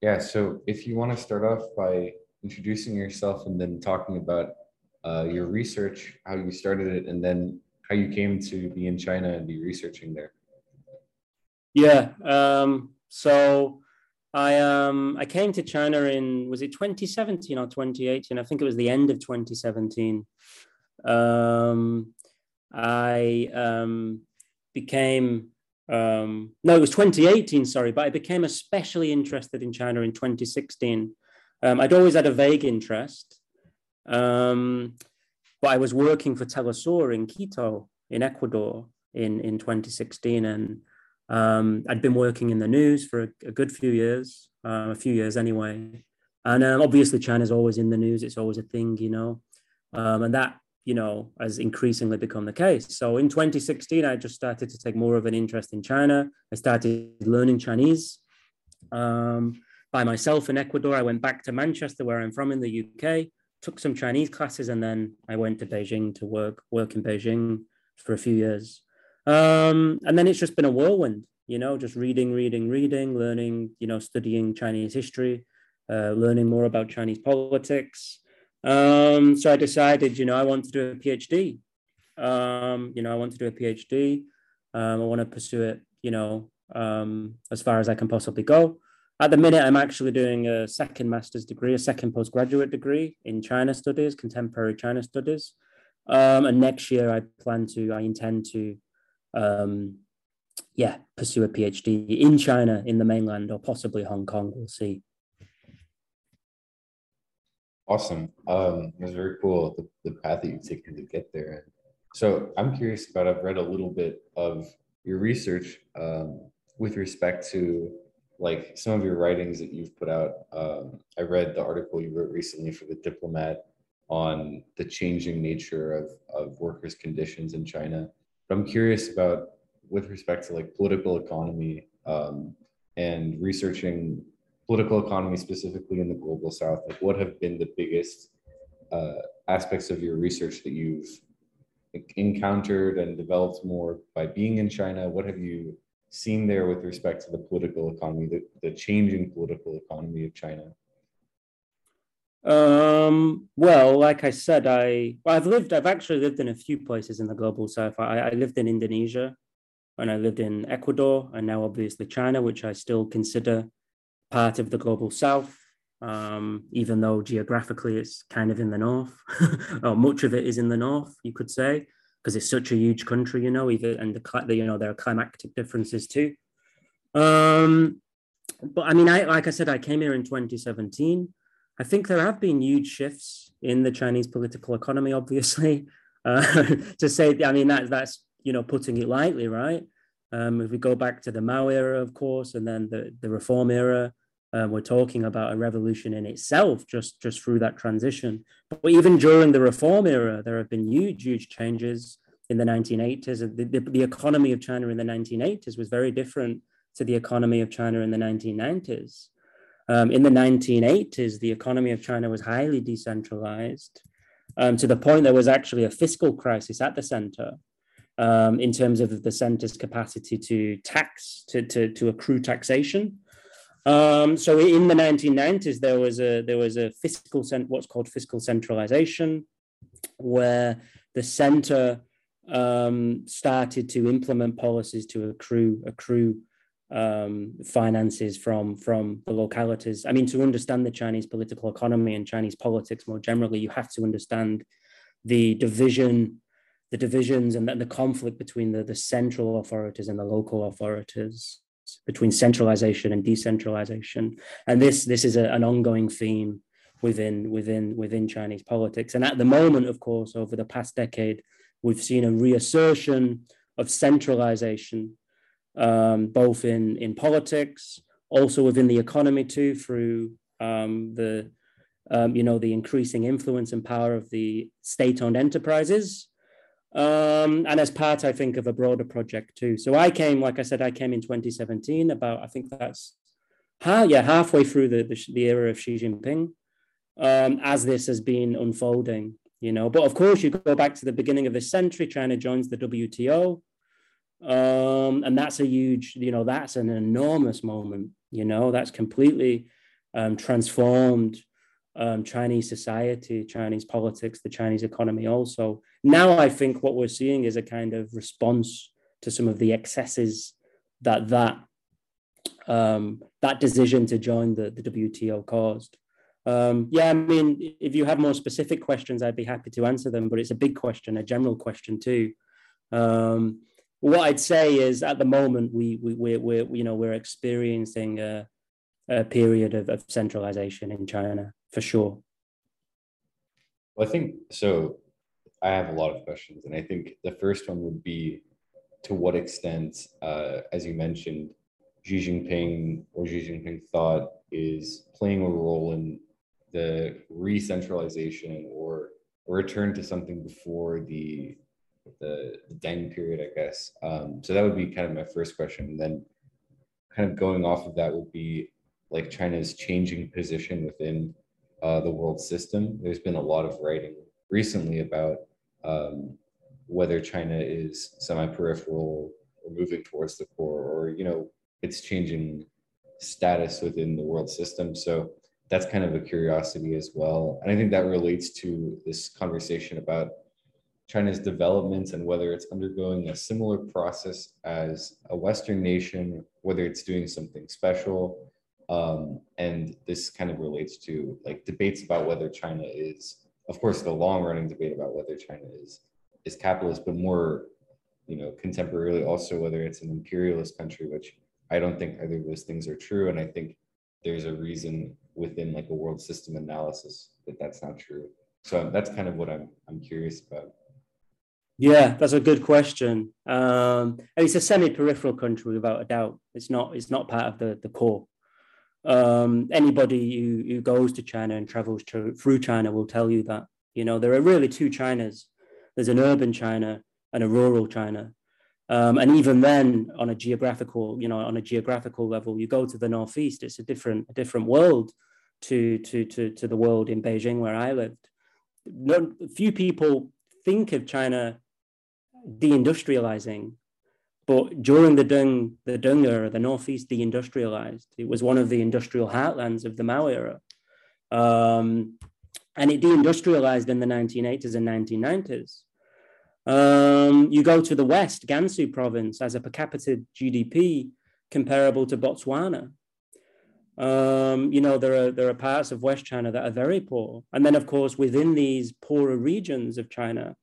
Yeah, so if you want to start off by introducing yourself and then talking about uh, your research, how you started it, and then how you came to be in China and be researching there. Yeah. Um, so I um I came to China in was it 2017 or 2018? I think it was the end of 2017. Um, I um, became um, no, it was 2018. Sorry, but I became especially interested in China in 2016. Um, I'd always had a vague interest, um, but I was working for Telesur in Quito, in Ecuador, in in 2016, and um, I'd been working in the news for a, a good few years, uh, a few years anyway. And um, obviously, China's always in the news; it's always a thing, you know. Um, and that you know, has increasingly become the case. So in 2016, I just started to take more of an interest in China. I started learning Chinese um, by myself in Ecuador. I went back to Manchester, where I'm from in the UK, took some Chinese classes, and then I went to Beijing to work work in Beijing for a few years. Um, and then it's just been a whirlwind, you know, just reading, reading, reading, learning, you know, studying Chinese history, uh, learning more about Chinese politics. Um, so I decided, you know, I want to do a PhD. Um, you know, I want to do a PhD. Um, I want to pursue it, you know, um, as far as I can possibly go. At the minute, I'm actually doing a second master's degree, a second postgraduate degree in China studies, contemporary China studies. Um, and next year, I plan to, I intend to, um, yeah, pursue a PhD in China, in the mainland, or possibly Hong Kong. We'll see. Awesome. Um, it was very cool the, the path that you've taken to get there. So I'm curious about. I've read a little bit of your research um, with respect to like some of your writings that you've put out. Um, I read the article you wrote recently for the Diplomat on the changing nature of of workers' conditions in China. But I'm curious about with respect to like political economy um, and researching political economy specifically in the global south like what have been the biggest uh, aspects of your research that you've encountered and developed more by being in china what have you seen there with respect to the political economy the, the changing political economy of china um, well, like I said, I well, I've lived. I've actually lived in a few places in the global south. I, I lived in Indonesia, and I lived in Ecuador, and now obviously China, which I still consider part of the global south, um, even though geographically it's kind of in the north, or much of it is in the north, you could say, because it's such a huge country, you know, even and the, the you know there are climatic differences too. Um, but I mean, I like I said, I came here in 2017. I think there have been huge shifts in the Chinese political economy, obviously. Uh, to say, I mean, that that's you know putting it lightly, right? Um, if we go back to the Mao era, of course, and then the, the reform era, uh, we're talking about a revolution in itself just just through that transition. But even during the reform era there have been huge huge changes in the 1980s the, the, the economy of china in the 1980s was very different to the economy of china in the 1990s um, in the 1980s the economy of china was highly decentralized um, to the point there was actually a fiscal crisis at the center um, in terms of the center's capacity to tax to, to, to accrue taxation um, so in the 1990s, there was a there was a fiscal what's called fiscal centralization, where the center um, started to implement policies to accrue accrue um, finances from from the localities. I mean, to understand the Chinese political economy and Chinese politics more generally, you have to understand the division, the divisions, and the conflict between the, the central authorities and the local authorities between centralization and decentralization. And this, this is a, an ongoing theme within, within, within Chinese politics. And at the moment, of course, over the past decade, we've seen a reassertion of centralization, um, both in, in politics, also within the economy too, through um, the um, you know the increasing influence and power of the state-owned enterprises um, and as part, I think, of a broader project too. So I came, like I said, I came in 2017. About I think that's, ha, yeah, halfway through the, the, the era of Xi Jinping, um, as this has been unfolding. You know, but of course, you go back to the beginning of this century. China joins the WTO, um, and that's a huge, you know, that's an enormous moment. You know, that's completely um, transformed um, Chinese society, Chinese politics, the Chinese economy also. Now I think what we're seeing is a kind of response to some of the excesses that that um, that decision to join the, the WTO caused. Um, yeah, I mean, if you have more specific questions, I'd be happy to answer them, but it's a big question, a general question too. Um, what I'd say is at the moment, we, we, we're, we're, you know, we're experiencing a, a period of, of centralization in China for sure. Well, I think so. I have a lot of questions, and I think the first one would be to what extent, uh, as you mentioned, Xi Jinping or Xi Jinping thought is playing a role in the re-centralization or return to something before the the, the Deng period, I guess. Um, so that would be kind of my first question. And then kind of going off of that would be like China's changing position within uh, the world system. There's been a lot of writing recently about um, whether China is semi-peripheral or moving towards the core, or you know, it's changing status within the world system. So that's kind of a curiosity as well. And I think that relates to this conversation about China's developments and whether it's undergoing a similar process as a Western nation, whether it's doing something special. Um, and this kind of relates to like debates about whether China is, of course, the long running debate about whether China is is capitalist, but more, you know, contemporarily also whether it's an imperialist country, which I don't think either of those things are true. And I think there's a reason within like a world system analysis that that's not true. So that's kind of what I'm I'm curious about. Yeah, that's a good question. Um, and it's a semi-peripheral country without a doubt. It's not. It's not part of the the core. Um, anybody who, who goes to China and travels to, through China will tell you that. You know, there are really two Chinas. There's an urban China and a rural China. Um, and even then, on a geographical, you know, on a geographical level, you go to the northeast, it's a different, a different world to to to to the world in Beijing where I lived. No, few people think of China deindustrializing, but during the Deng the Deng era, the northeast deindustrialized. It was one of the industrial heartlands of the Mao era, um, and it deindustrialized in the 1980s and 1990s. Um, you go to the west, Gansu province, as a per capita GDP comparable to Botswana. Um, you know, there are there are parts of West China that are very poor, and then of course within these poorer regions of China,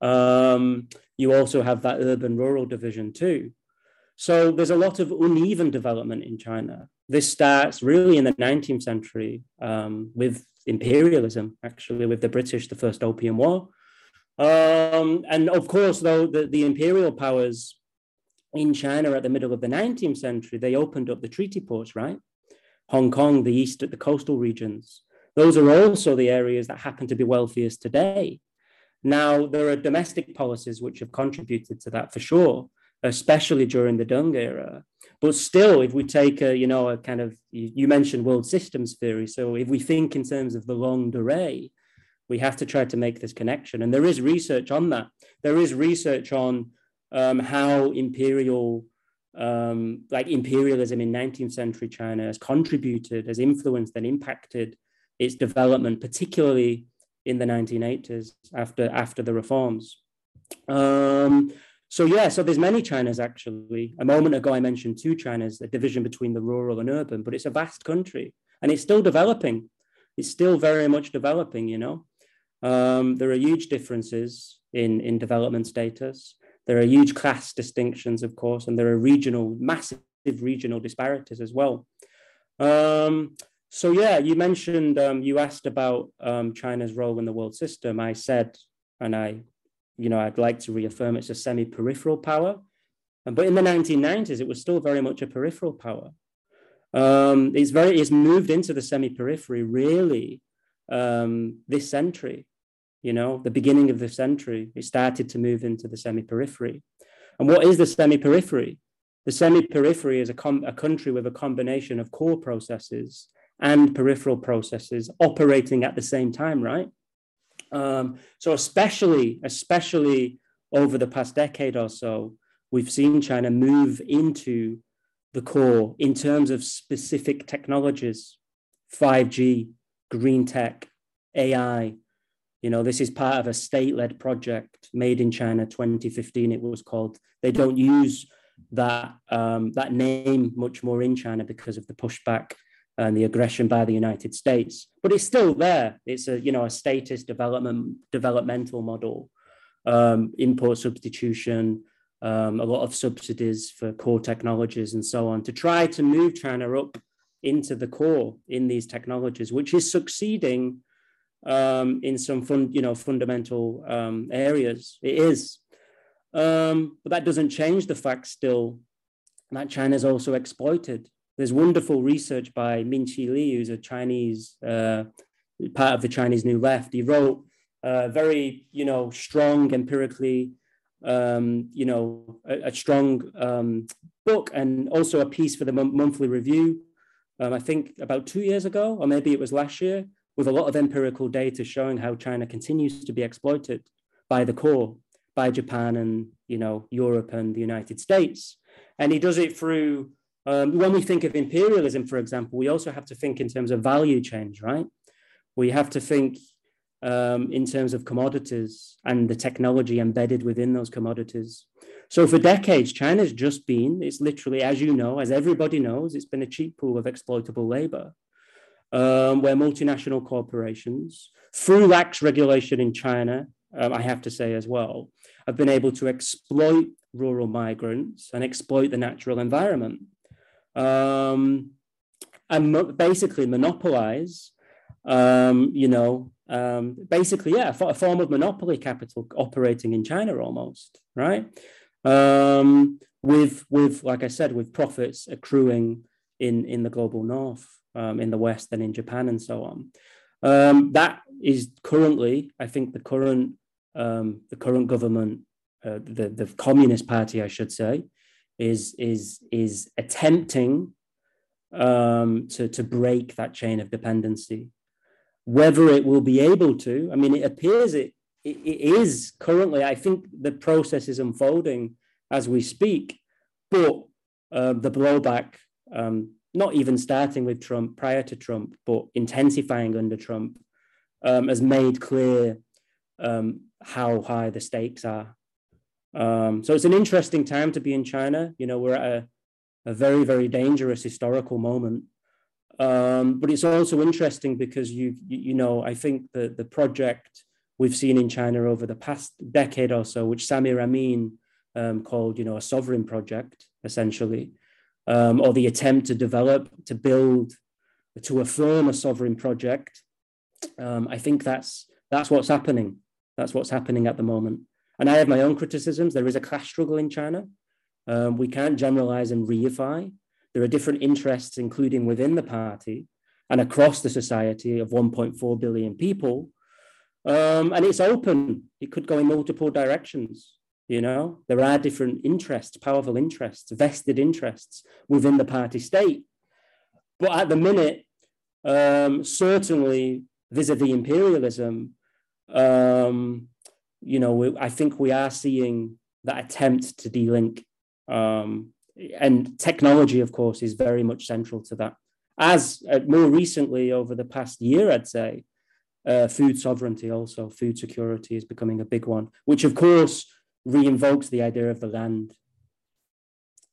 um, you also have that urban-rural division too. So there's a lot of uneven development in China. This starts really in the 19th century um, with imperialism, actually, with the British, the First Opium War. Um, and of course, though, the, the imperial powers in China at the middle of the 19th century, they opened up the treaty ports, right? Hong Kong, the east, the coastal regions. Those are also the areas that happen to be wealthiest today. Now, there are domestic policies which have contributed to that for sure, especially during the Deng era. But still, if we take a, you know, a kind of, you mentioned world systems theory. So if we think in terms of the longue durée, we have to try to make this connection. And there is research on that. There is research on um, how imperial um, like imperialism in 19th century China has contributed, has influenced and impacted its development, particularly in the 1980s after, after the reforms. Um, so yeah, so there's many Chinas actually. A moment ago, I mentioned two Chinas, a division between the rural and urban, but it's a vast country and it's still developing. It's still very much developing, you know. Um, there are huge differences in, in development status. There are huge class distinctions, of course, and there are regional, massive regional disparities as well. Um, so yeah, you mentioned, um, you asked about um, China's role in the world system. I said, and I, you know, I'd like to reaffirm it's a semi-peripheral power. But in the 1990s, it was still very much a peripheral power. Um, it's very, it's moved into the semi-periphery really um, this century you know, the beginning of the century, it started to move into the semi-periphery. And what is the semi-periphery? The semi-periphery is a, a country with a combination of core processes and peripheral processes operating at the same time, right? Um, so especially, especially over the past decade or so, we've seen China move into the core in terms of specific technologies, 5G, green tech, AI. You know, this is part of a state-led project made in China 2015. It was called. They don't use that um, that name much more in China because of the pushback and the aggression by the United States. But it's still there. It's a you know a statist development developmental model, um, import substitution, um, a lot of subsidies for core technologies and so on to try to move China up into the core in these technologies, which is succeeding um, in some fun, you know, fundamental um, areas. It is, um, but that doesn't change the fact still that China is also exploited. There's wonderful research by Minqi Li, who's a Chinese uh, part of the Chinese New Left. He wrote a very, you know, strong empirically, um, you know, a, a strong um, book and also a piece for the monthly review. Um, I think about two years ago, or maybe it was last year, with a lot of empirical data showing how China continues to be exploited by the core, by Japan and you know Europe and the United States. And he does it through um, when we think of imperialism, for example, we also have to think in terms of value change, right? We have to think um, in terms of commodities and the technology embedded within those commodities. So for decades, China's just been, it's literally, as you know, as everybody knows, it's been a cheap pool of exploitable labor um, where multinational corporations, through lax regulation in China, um, I have to say as well, have been able to exploit rural migrants and exploit the natural environment. Um, and mo- basically monopolize, um, you know, um, basically, yeah, a form of monopoly capital operating in China almost, right? Um, with, with, like I said, with profits accruing in, in the global north um, in the West and in Japan and so on. Um, that is currently, I think, the current um, the current government, uh, the the Communist Party, I should say, is is is attempting um, to to break that chain of dependency. Whether it will be able to, I mean, it appears it it, it is currently. I think the process is unfolding as we speak, but uh, the blowback um, not even starting with Trump prior to Trump, but intensifying under Trump, um, has made clear um, how high the stakes are. Um, so it's an interesting time to be in China. You know, we're at a, a very, very dangerous historical moment. Um, but it's also interesting because you, you know, I think the, the project we've seen in China over the past decade or so, which Samir Amin um, called, you know, a sovereign project, essentially, um, or the attempt to develop, to build, to affirm a sovereign project. Um, I think that's that's what's happening. That's what's happening at the moment. And I have my own criticisms. There is a class struggle in China. Um, we can't generalize and reify. There are different interests, including within the party and across the society of 1.4 billion people. Um, and it's open. It could go in multiple directions. You know, there are different interests, powerful interests, vested interests within the party state. But at the minute, um, certainly vis-a-vis imperialism, um, you know, we, I think we are seeing that attempt to delink. Um, and technology, of course, is very much central to that. As uh, more recently, over the past year, I'd say, uh, food sovereignty also, food security is becoming a big one, which of course reinvokes the idea of the land.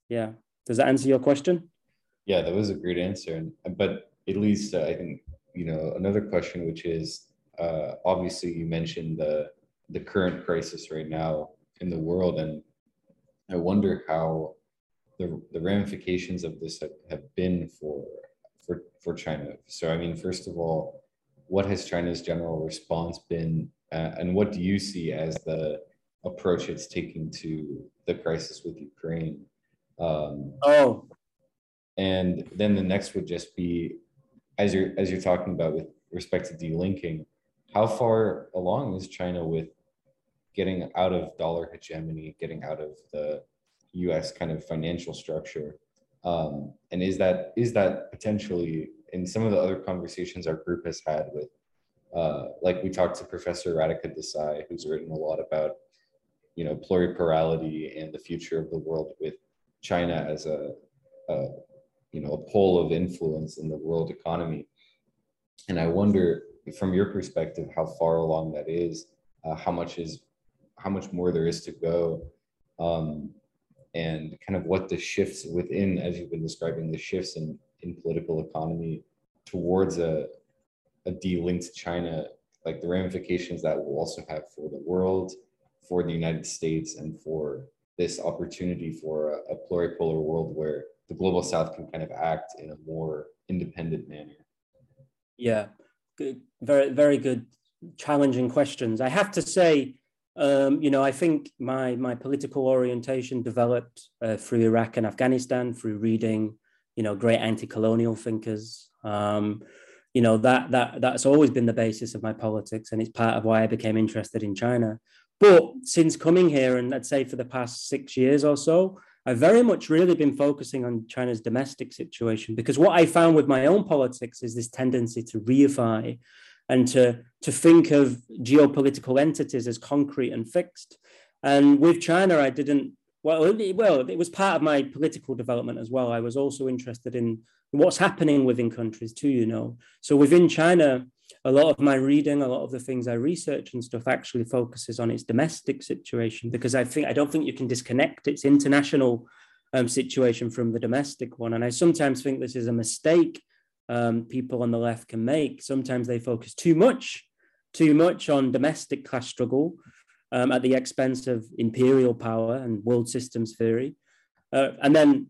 Yeah. Does that answer your question? Yeah, that was a great answer. But at least uh, I think, you know, another question, which is uh, obviously you mentioned the, the current crisis right now in the world. And I wonder how the, the ramifications of this have, have been for, for, for China. So, I mean, first of all, what has China's general response been? Uh, and what do you see as the approach it's taking to the crisis with Ukraine. Um, oh, and then the next would just be, as you're as you're talking about with respect to delinking, how far along is China with getting out of dollar hegemony, getting out of the U.S. kind of financial structure, um, and is that is that potentially in some of the other conversations our group has had with, uh, like we talked to Professor Radhika Desai, who's written a lot about you know pluripolarity and the future of the world with China as a, a you know a pole of influence in the world economy. and I wonder, from your perspective, how far along that is, uh, how much is, how much more there is to go, um, and kind of what the shifts within, as you've been describing, the shifts in in political economy towards a a delinked China, like the ramifications that will also have for the world, for the United States, and for this opportunity for a, a pluripolar world where the global south can kind of act in a more independent manner. Yeah very very good challenging questions. I have to say um, you know i think my my political orientation developed uh, through iraq and afghanistan through reading you know great anti-colonial thinkers. Um, you know that that that's always been the basis of my politics and it's part of why i became interested in china. But since coming here and i'd say for the past six years or so I've very much really been focusing on China's domestic situation because what I found with my own politics is this tendency to reify and to, to think of geopolitical entities as concrete and fixed. And with China, I didn't, well, well, it was part of my political development as well. I was also interested in what's happening within countries too, you know. So within China, a lot of my reading, a lot of the things I research and stuff actually focuses on its domestic situation because I think I don't think you can disconnect its international um, situation from the domestic one. And I sometimes think this is a mistake um, people on the left can make. Sometimes they focus too much, too much on domestic class struggle um, at the expense of imperial power and world systems theory. Uh, and then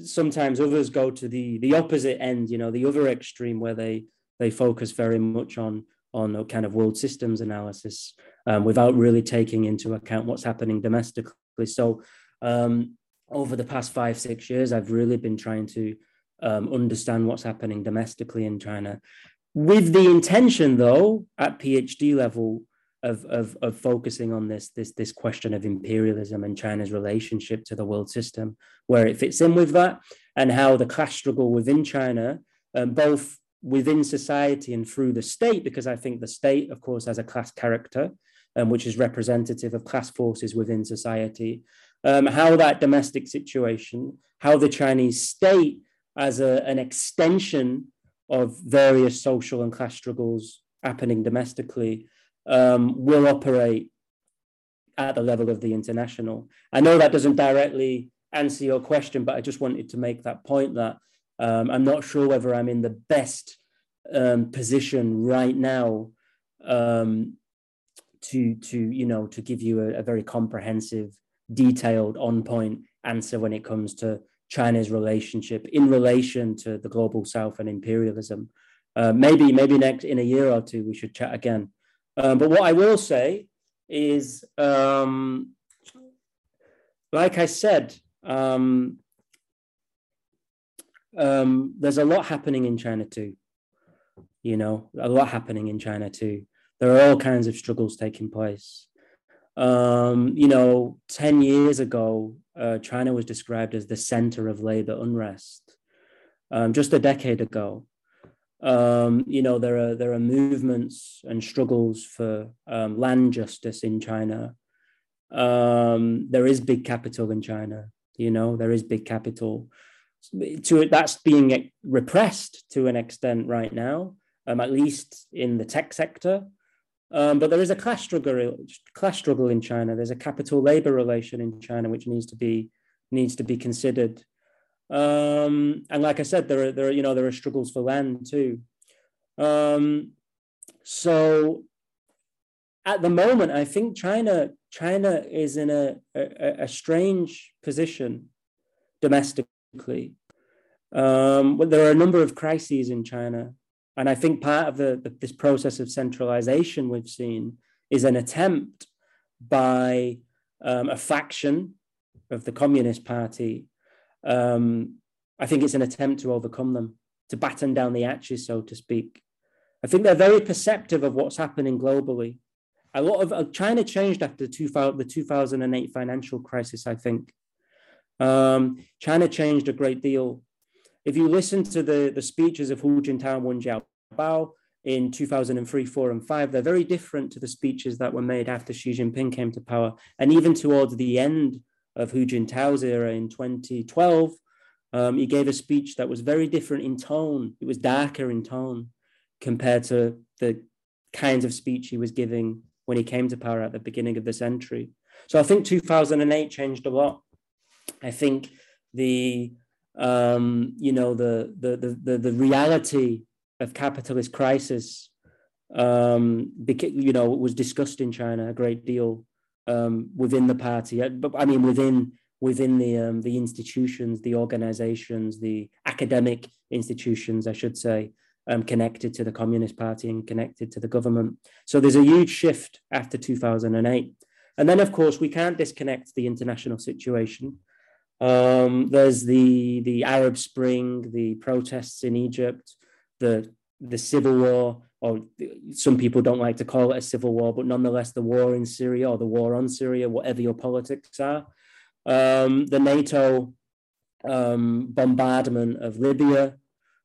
sometimes others go to the the opposite end, you know, the other extreme where they they focus very much on on kind of world systems analysis um, without really taking into account what's happening domestically. So um, over the past five six years, I've really been trying to um, understand what's happening domestically in China, with the intention, though, at PhD level. Of, of, of focusing on this, this, this question of imperialism and China's relationship to the world system, where it fits in with that, and how the class struggle within China, um, both within society and through the state, because I think the state, of course, has a class character, um, which is representative of class forces within society. Um, how that domestic situation, how the Chinese state, as a, an extension of various social and class struggles happening domestically, um, will operate at the level of the international. I know that doesn't directly answer your question, but I just wanted to make that point that um, I'm not sure whether I'm in the best um, position right now um, to to you know to give you a, a, very comprehensive, detailed, on point answer when it comes to China's relationship in relation to the global South and imperialism. Uh, maybe maybe next in a year or two we should chat again. Um, but what I will say is, um, like I said, um, um, there's a lot happening in China too. You know, a lot happening in China too. There are all kinds of struggles taking place. Um, you know, 10 years ago, uh, China was described as the center of labor unrest. Um, just a decade ago, um, you know, there are there are movements and struggles for um, land justice in China. Um, there is big capital in China. You know, there is big capital to that's being repressed to an extent right now, um, at least in the tech sector. Um, but there is a class struggle, class struggle in China. There's a capital labor relation in China which needs to be needs to be considered. Um, and like I said, there are there are you know there are struggles for land too. Um, so at the moment, I think China China is in a, a, a strange position domestically um, well, there are a number of crises in China. And I think part of the, the, this process of centralization we've seen is an attempt by um, a faction of the Communist Party. Um, I think it's an attempt to overcome them, to batten down the hatches, so to speak. I think they're very perceptive of what's happening globally. A lot of uh, China changed after the, the 2008 financial crisis, I think. Um, China changed a great deal. If you listen to the, the speeches of Hu Jintao and Wen Jiabao in 2003, 4, and 5, they're very different to the speeches that were made after Xi Jinping came to power. And even towards the end of Hu Jintao's era in 2012, um, he gave a speech that was very different in tone. It was darker in tone, compared to the kinds of speech he was giving when he came to power at the beginning of the century. So I think 2008 changed a lot. I think the um, you know the, the the the the of capitalist crisis um, beca- you know was discussed in China a great deal um, within the party. Uh, but I mean within within the um, the institutions, the organizations, the academic institutions, I should say, um, connected to the Communist Party and connected to the government. So there's a huge shift after 2008. And then, of course, we can't disconnect the international situation. Um, there's the the Arab Spring, the protests in Egypt, the the civil war, or some people don't like to call it a civil war, but nonetheless, the war in Syria or the war on Syria, whatever your politics are. Um, the NATO um, bombardment of Libya,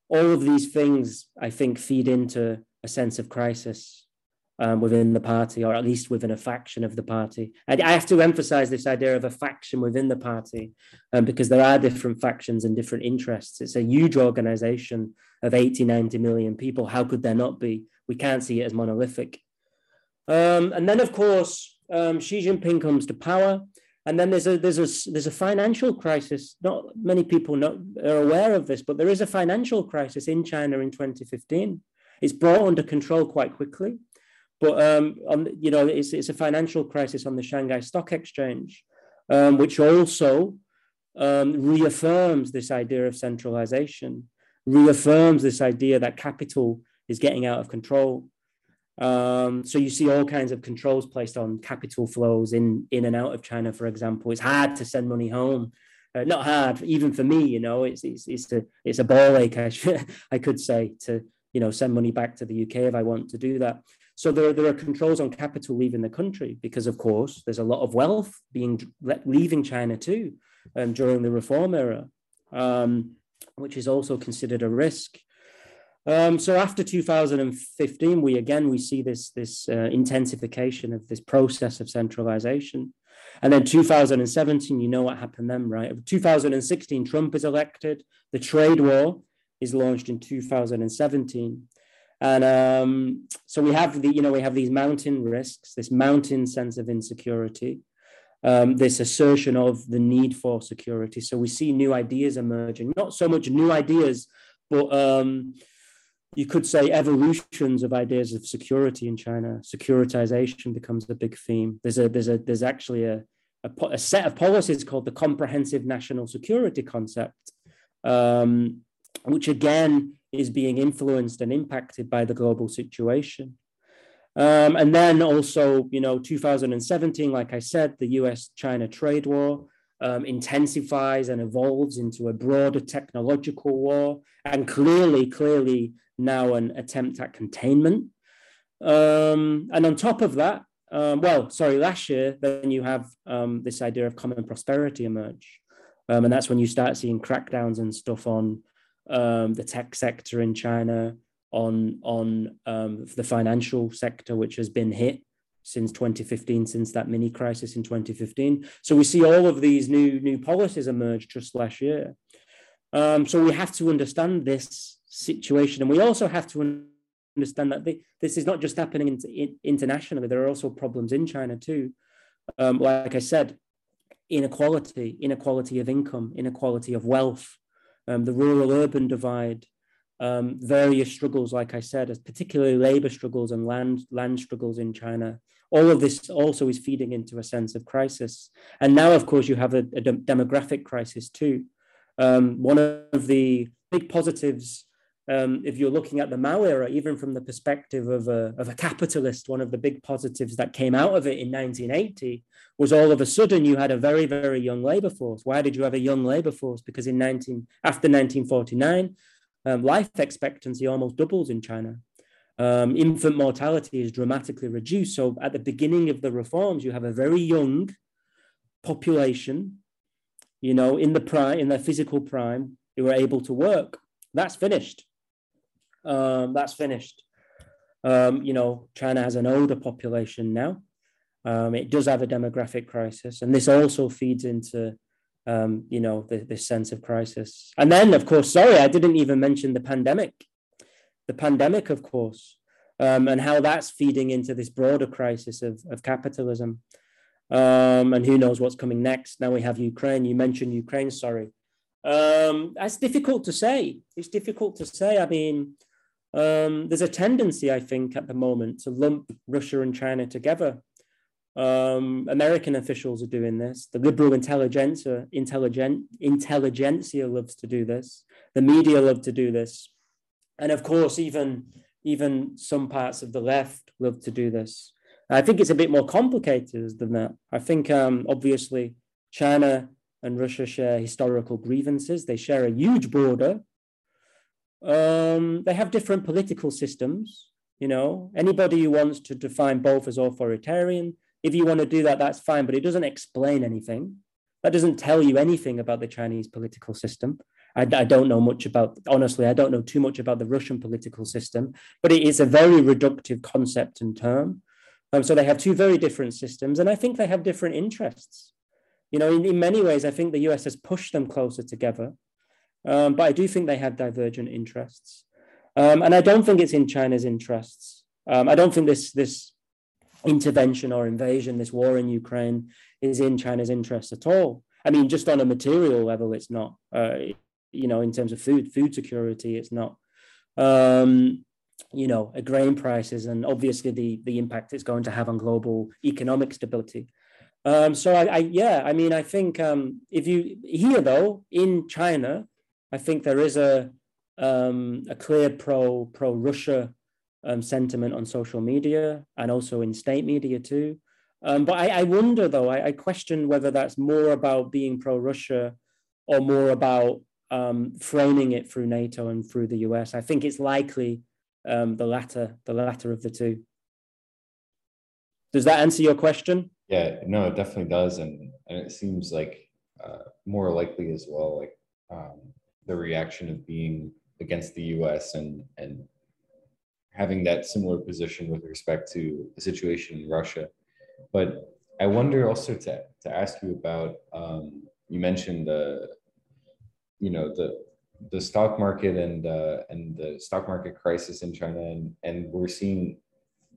all of these things, I think, feed into a sense of crisis um, within the party, or at least within a faction of the party. I, I have to emphasize this idea of a faction within the party um, because there are different factions and different interests. It's a huge organization of 80, 90 million people. How could there not be? We can't see it as monolithic. Um, and then, of course, um, Xi Jinping comes to power. And then there's a there's a there's a financial crisis. Not many people know, are aware of this, but there is a financial crisis in China in 2015. It's brought under control quite quickly. But um, on, you know, it's, it's a financial crisis on the Shanghai Stock Exchange, um, which also um, reaffirms this idea of centralization, reaffirms this idea that capital is getting out of control. Um, so you see all kinds of controls placed on capital flows in in and out of China, for example. It's hard to send money home. Uh, not hard, even for me. You know, it's it's it's a it's a ball ache. I should, I could say to you know send money back to the UK if I want to do that. So there, there are controls on capital leaving the country because, of course, there's a lot of wealth being leaving China too um, during the reform era, um, which is also considered a risk. Um, so after 2015, we again we see this this uh, intensification of this process of centralization, and then 2017, you know what happened then, right? 2016, Trump is elected. The trade war is launched in 2017. And um, so we have the, you know, we have these mountain risks, this mountain sense of insecurity, um, this assertion of the need for security. So we see new ideas emerging, not so much new ideas, but um, you could say evolutions of ideas of security in China. Securitization becomes a big theme. There's a there's a there's actually a a, a set of policies called the Comprehensive National Security Concept, um, which again is being influenced and impacted by the global situation. Um, and then also, you know, 2017, like I said, the US China trade war um, intensifies and evolves into a broader technological war, and clearly, clearly now an attempt at containment. Um, and on top of that, um, well, sorry, last year, then you have um, this idea of common prosperity emerge. Um, and that's when you start seeing crackdowns and stuff on um, the tech sector in China, on on um, the financial sector, which has been hit since 2015, since that mini crisis in 2015. So we see all of these new new policies emerge just last year. Um, so we have to understand this situation, and we also have to understand that this is not just happening in, in, internationally. There are also problems in China too. Um, like I said, inequality, inequality of income, inequality of wealth, um, the rural urban divide, um, various struggles, like I said, as particularly labor struggles and land, land struggles in China. All of this also is feeding into a sense of crisis. And now, of course, you have a, a de- demographic crisis too. Um, one of the big positives um, if you're looking at the Mao era, even from the perspective of a, of a capitalist, one of the big positives that came out of it in 1980 was all of a sudden you had a very, very young labor force. Why did you have a young labor force? Because in 19, after 1949, um, life expectancy almost doubles in China. Um, infant mortality is dramatically reduced. So at the beginning of the reforms, you have a very young population, you know, in the prime, in their physical prime, who are able to work. That's finished um, that's finished. Um, you know, China has an older population now. Um, it does have a demographic crisis, and this also feeds into, um, you know, the, this sense of crisis. And then, of course, sorry, I didn't even mention the pandemic. the pandemic, of course, um, and how that's feeding into this broader crisis of, of capitalism. Um, and who knows what's coming next? Now we have Ukraine. You mentioned Ukraine, sorry. Um, that's difficult to say. It's difficult to say. I mean, um, there's a tendency, I think, at the moment to lump Russia and China together. Um, American officials are doing this. The liberal intelligentsia, intelligent, intelligentsia loves to do this. The media love to do this. And of course, even, even some parts of the left love to do this. I think it's a bit more complicated than that. I think um, obviously China and Russia share historical grievances. They share a huge border. Um, they have different political systems. You know, anybody who wants to define both as authoritarian, if you want to do that, that's fine, but it doesn't explain anything. That doesn't tell you anything about the Chinese political system. I, I, don't know much about, honestly, I don't know too much about the Russian political system, but it is a very reductive concept and term. Um, so they have two very different systems, and I think they have different interests. You know, in, in many ways, I think the US has pushed them closer together, um, but I do think they have divergent interests. Um, and I don't think it's in China's interests. Um, I don't think this, this intervention or invasion, this war in Ukraine, is in China's interests at all. I mean, just on a material level, it's not. Uh, you know, in terms of food, food security, it's not. Um, you know, a grain prices and obviously the the impact it's going to have on global economic stability. Um, so I, I, yeah, I mean, I think um, if you here though in China, I think there is a um, a clear pro pro Russia um, sentiment on social media and also in state media too. Um, but I, I, wonder though, I, I, question whether that's more about being pro Russia or more about um, framing it through NATO and through the US. I think it's likely um, the latter, the latter of the two. Does that answer your question? Yeah, no, it definitely does, and and it seems like uh, more likely as well, like um, the reaction of being against the U.S. and and having that similar position with respect to the situation in Russia. But I wonder also to to ask you about um, you mentioned the you know the the stock market and uh, and the stock market crisis in China, and and we're seeing,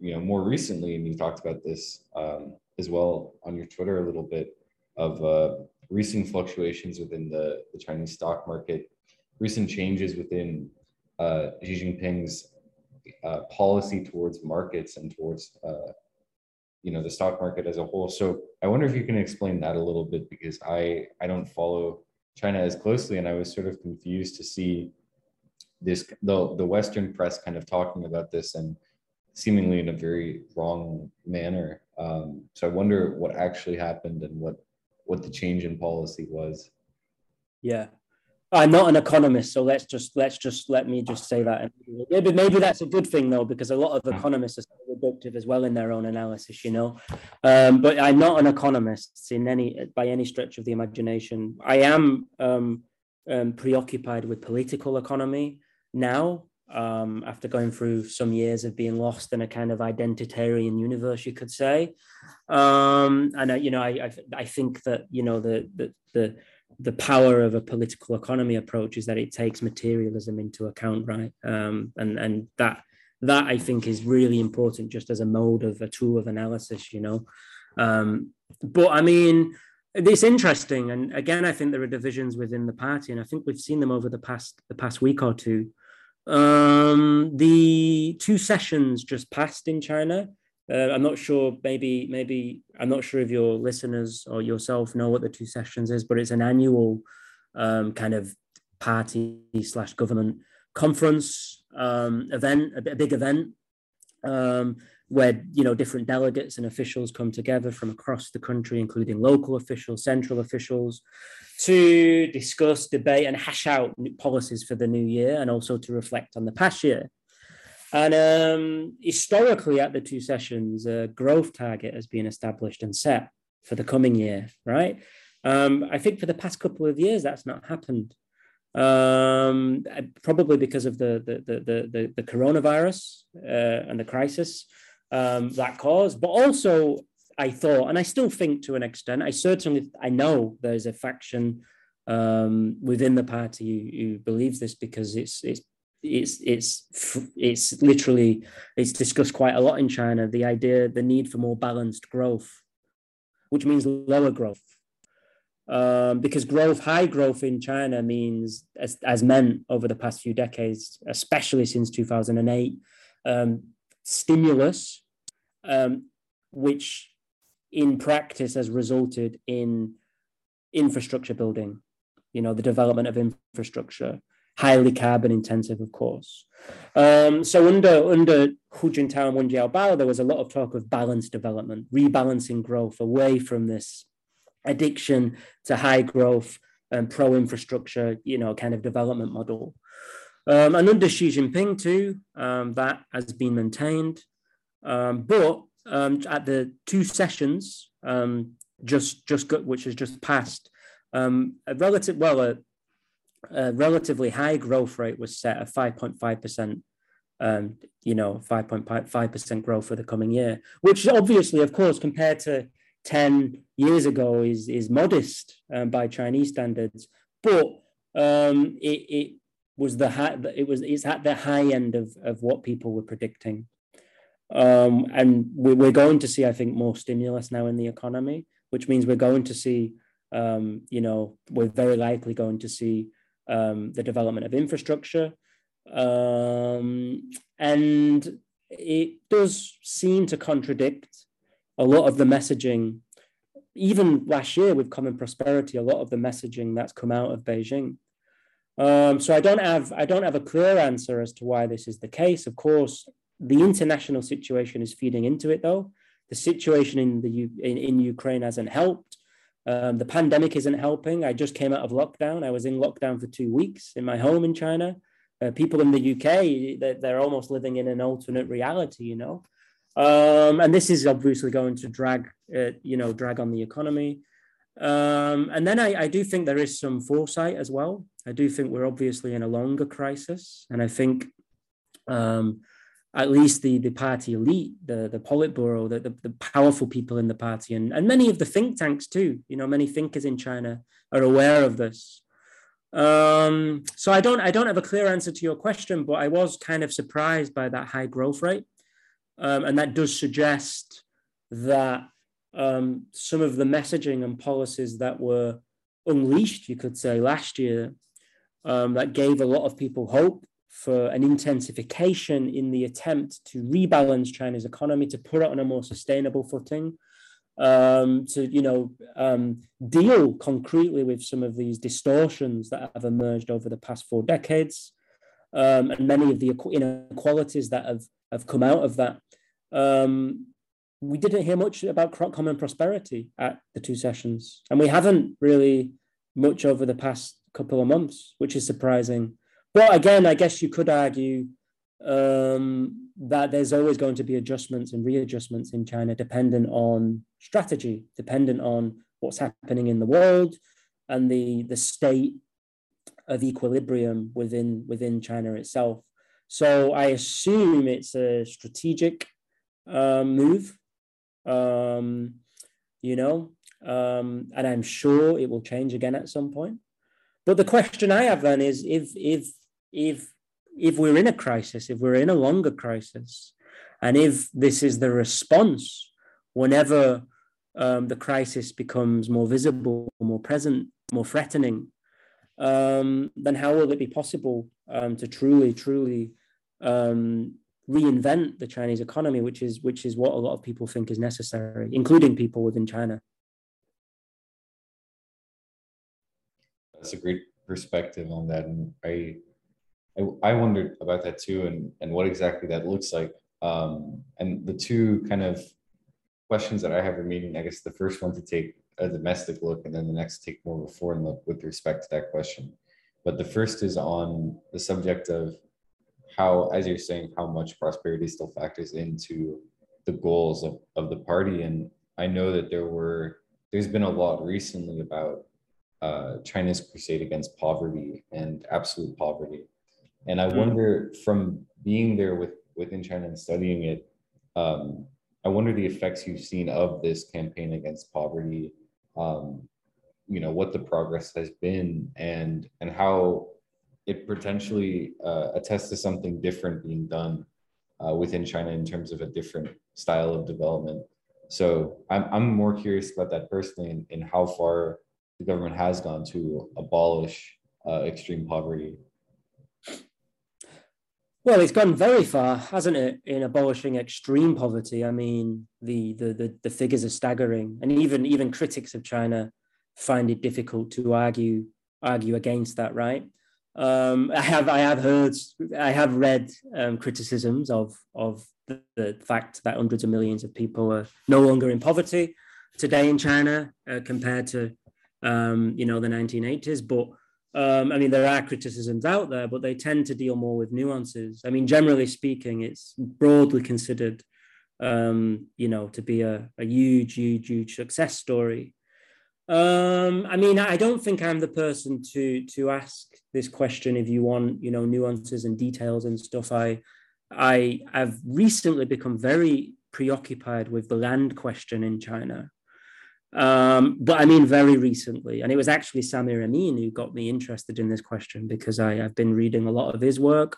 you know, more recently, and you talked about this um, as well on your Twitter a little bit of uh, recent fluctuations within the, the Chinese stock market, recent changes within uh, Xi Jinping's uh, policy towards markets and towards uh, you know the stock market as a whole. So I wonder if you can explain that a little bit because I I don't follow China as closely, and I was sort of confused to see this the the Western press kind of talking about this and seemingly in a very wrong manner. Um, so I wonder what actually happened and what what the change in policy was. Yeah, I'm not an economist, so let's just let's just let me just say that. Maybe maybe that's a good thing though, because a lot of economists are reductive as well in their own analysis, you know. Um, but I'm not an economist in any by any stretch of the imagination. I am um, um, preoccupied with political economy now. Um, after going through some years of being lost in a kind of identitarian universe, you could say, um, and I, you know, I, I, I think that you know the the the the power of a political economy approach is that it takes materialism into account, right? Um, and and that that I think is really important, just as a mode of a tool of analysis, you know. Um, but I mean, it's interesting, and again, I think there are divisions within the party, and I think we've seen them over the past the past week or two. Um, the two sessions just passed in China uh, I'm not sure. Maybe, maybe I'm not sure if your listeners or yourself know what the two sessions is, but it's an annual um, kind of party slash government conference um, event, a, big event um, where you know different delegates and officials come together from across the country, including local officials, central officials, to discuss, debate, and hash out policies for the new year, and also to reflect on the past year. And um, historically, at the two sessions, a growth target has been established and set for the coming year, right? Um, I think for the past couple of years, that's not happened. Um, probably because of the the the the, the coronavirus uh, and the crisis um, that cause. but also I thought, and I still think to an extent, I certainly I know there's a faction um, within the party who, who believes this because it's it's it's it's it's literally it's discussed quite a lot in China. The idea, the need for more balanced growth, which means lower growth, um, because growth, high growth in China means as as meant over the past few decades, especially since two thousand and eight, um, stimulus, um, which in practice has resulted in infrastructure building. You know, the development of infrastructure highly carbon intensive, of course. Um, so under under Hu Jintao and Wen Jiabao, there was a lot of talk of balanced development, rebalancing growth away from this addiction to high growth and pro infrastructure, you know, kind of development model. Um, and under Xi Jinping too, um, that has been maintained. Um, but um, at the two sessions, um, just just got, which has just passed, um, a relative well, a a relatively high growth rate was set at 5.5%, um, you know, 5.5% growth for the coming year, which obviously, of course, compared to 10 years ago is, is modest by Chinese standards, but um, it, it was the high, it was it's at the high end of, of what people were predicting. Um, and we're going to see, I think, more stimulus now in the economy, which means we're going to see, um, you know, we're very likely going to see um, the development of infrastructure. Um, and it does seem to contradict a lot of the messaging, even last year with Common Prosperity, a lot of the messaging that's come out of Beijing. Um, so I don't have I don't have a clear answer as to why this is the case. Of course, the international situation is feeding into it, though. The situation in the in, in Ukraine hasn't helped. Um, the pandemic isn't helping. I just came out of lockdown. I was in lockdown for two weeks in my home in China. Uh, people in the UK, they're, they're, almost living in an alternate reality, you know. Um, and this is obviously going to drag, uh, you know, drag on the economy. Um, and then I, I, do think there is some foresight as well. I do think we're obviously in a longer crisis, and I think um, at least the, the party elite, the, the Politburo, the, the, the, powerful people in the party, and, and many of the think tanks too. You know, many thinkers in China are aware of this. Um, so I don't I don't have a clear answer to your question, but I was kind of surprised by that high growth rate, um, and that does suggest that um, some of the messaging and policies that were unleashed, you could say, last year, um, that gave a lot of people hope for an intensification in the attempt to rebalance China's economy, to put it on a more sustainable footing, um, to you know um, deal concretely with some of these distortions that have emerged over the past four decades, um, and many of the inequalities that have have come out of that. We didn't hear much about common prosperity at the two sessions, and we haven't really much over the past couple of months, which is surprising. But again, I guess you could argue um, that there's always going to be adjustments and readjustments in China, dependent on strategy, dependent on what's happening in the world and the the state of equilibrium within within China itself. So I assume it's a strategic um, move, um, you know, um, and I'm sure it will change again at some point. But the question I have then is if if if if we're in a crisis, if we're in a longer crisis, and if this is the response whenever um, the crisis becomes more visible, more present, more threatening, um, then how will it be possible um, to truly, truly um, reinvent the Chinese economy, which is which is what a lot of people think is necessary, including people within China. That's a great perspective on that, and I I, I wondered about that too, and and what exactly that looks like. Um, and the two kind of questions that I have remaining, I guess the first one to take a domestic look, and then the next take more of a foreign look with respect to that question. But the first is on the subject of how, as you're saying, how much prosperity still factors into the goals of, of the party. And I know that there were there's been a lot recently about uh, China's crusade against poverty and absolute poverty. And I mm. wonder from being there with within China and studying it, um, I wonder the effects you've seen of this campaign against poverty. Um, you know what the progress has been and and how it potentially uh, attests to something different being done uh, within China in terms of a different style of development. So I'm, I'm more curious about that personally and, and how far the government has gone to abolish uh, extreme poverty. Well, it's gone very far, hasn't it, in abolishing extreme poverty? I mean, the the the, the figures are staggering, and even even critics of China find it difficult to argue argue against that, right? Um, I have I have heard I have read um, criticisms of of the, the, fact that hundreds of millions of people are no longer in poverty today in China uh, compared to um, you know the 1980s. But um, I mean there are criticisms out there, but they tend to deal more with nuances. I mean generally speaking, it's broadly considered um, you know to be a, a huge huge huge success story. Um, I mean, I don't think I'm the person to to ask this question. If you want, you know, nuances and details and stuff, I I have recently become very preoccupied with the land question in China. Um, but I mean, very recently, and it was actually Samir Amin who got me interested in this question because I, have been reading a lot of his work,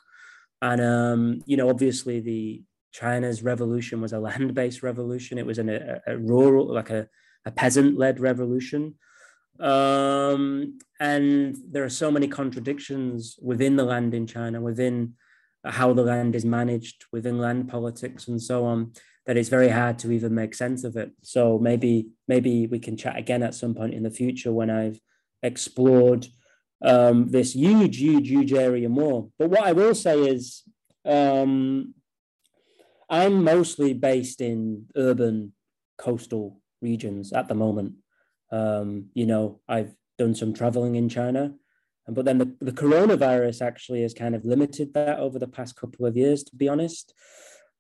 and um, you know, obviously the China's revolution was a land-based revolution. It was in a, a rural, like a a peasant-led revolution. Um, and there are so many contradictions within the land in China, within how the land is managed, within land politics, and so on, that it's very hard to even make sense of it. So maybe maybe we can chat again at some point in the future when I've explored um, this huge, huge, huge area more. But what I will say is, um, I'm mostly based in urban coastal regions at the moment. Um, you know, I've done some traveling in China, but then the, the coronavirus actually has kind of limited that over the past couple of years, to be honest.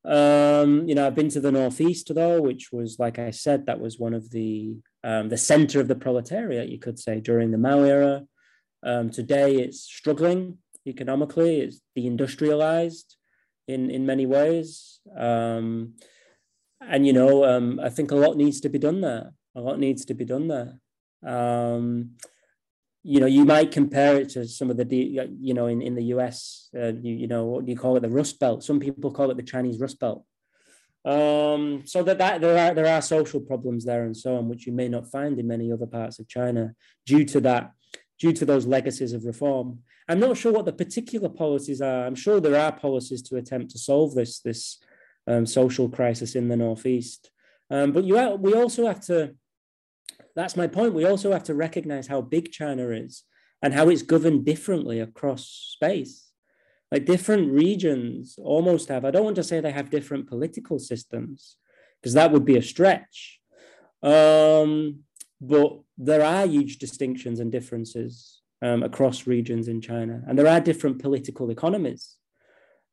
Um, you know, I've been to the Northeast though, which was, like I said, that was one of the um, the center of the proletariat, you could say, during the Mao era. Um, today, it's struggling economically. It's deindustrialized in in many ways. Um, and you know, um, I think a lot needs to be done there. A lot needs to be done there. Um, you know, you might compare it to some of the, you know, in, in the US, uh, you, you know, what do you call it? The Rust Belt. Some people call it the Chinese Rust Belt. Um, so that, that there are there are social problems there and so on, which you may not find in many other parts of China due to that, due to those legacies of reform. I'm not sure what the particular policies are. I'm sure there are policies to attempt to solve this this um, social crisis in the northeast. Um, but you we also have to. That's my point. We also have to recognize how big China is and how it's governed differently across space. Like different regions almost have. I don't want to say they have different political systems because that would be a stretch. Um, but there are huge distinctions and differences um, across regions in China, and there are different political economies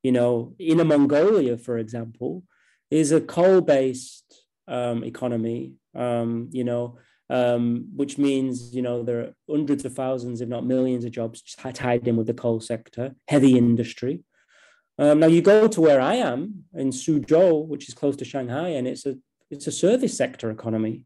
you know, Inner Mongolia, for example, is a coal-based um, economy, um, you know, um, which means, you know, there are hundreds of thousands, if not millions of jobs tied in with the coal sector, heavy industry. Um, now you go to where I am in Suzhou, which is close to Shanghai, and it's a it's a service sector economy.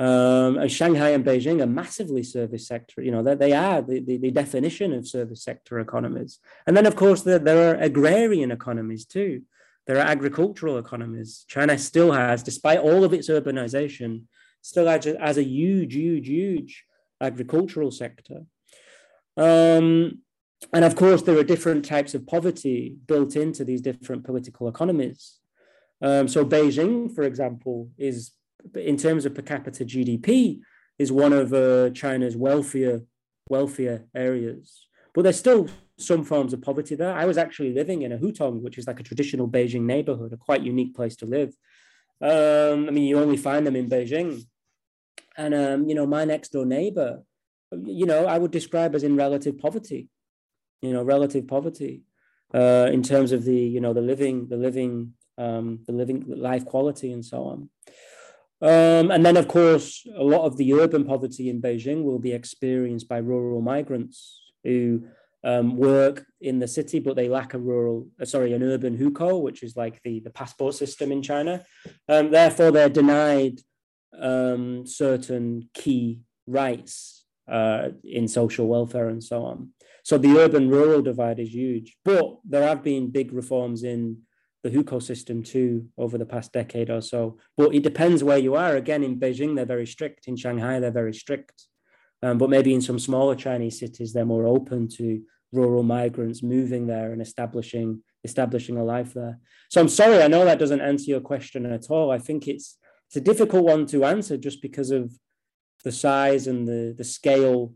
Um, Shanghai and Beijing are massively service sector. You know, they, they are the, the, the, definition of service sector economies. And then, of course, there, there are agrarian economies too. There are agricultural economies. China still has, despite all of its urbanization, still has has a huge, huge, huge agricultural sector. Um, and of course, there are different types of poverty built into these different political economies. Um, so Beijing, for example, is in terms of per capita GDP, is one of uh, China's wealthier wealthier areas. But there's still some forms of poverty there. I was actually living in a hutong, which is like a traditional Beijing neighborhood, a quite unique place to live. Um, I mean, you only find them in Beijing. And, um, you know, my next door neighbor, you know, I would describe as in relative poverty, you know, relative poverty uh, in terms of the, you know, the living, the living, um, the living life quality and so on. Um, and then, of course, a lot of the urban poverty in Beijing will be experienced by rural migrants who um, work in the city, but they lack a rural, uh, sorry, an urban hukou, which is like the, the passport system in China. Um, therefore, they're denied um, certain key rights uh, in social welfare and so on. So the urban rural divide is huge. But there have been big reforms in the hukou system too over the past decade or so. But it depends where you are. Again, in Beijing, they're very strict. In Shanghai, they're very strict. Um, but maybe in some smaller Chinese cities, they're more open to rural migrants moving there and establishing establishing a life there. So I'm sorry, I know that doesn't answer your question at all. I think it's it's a difficult one to answer just because of the size and the the scale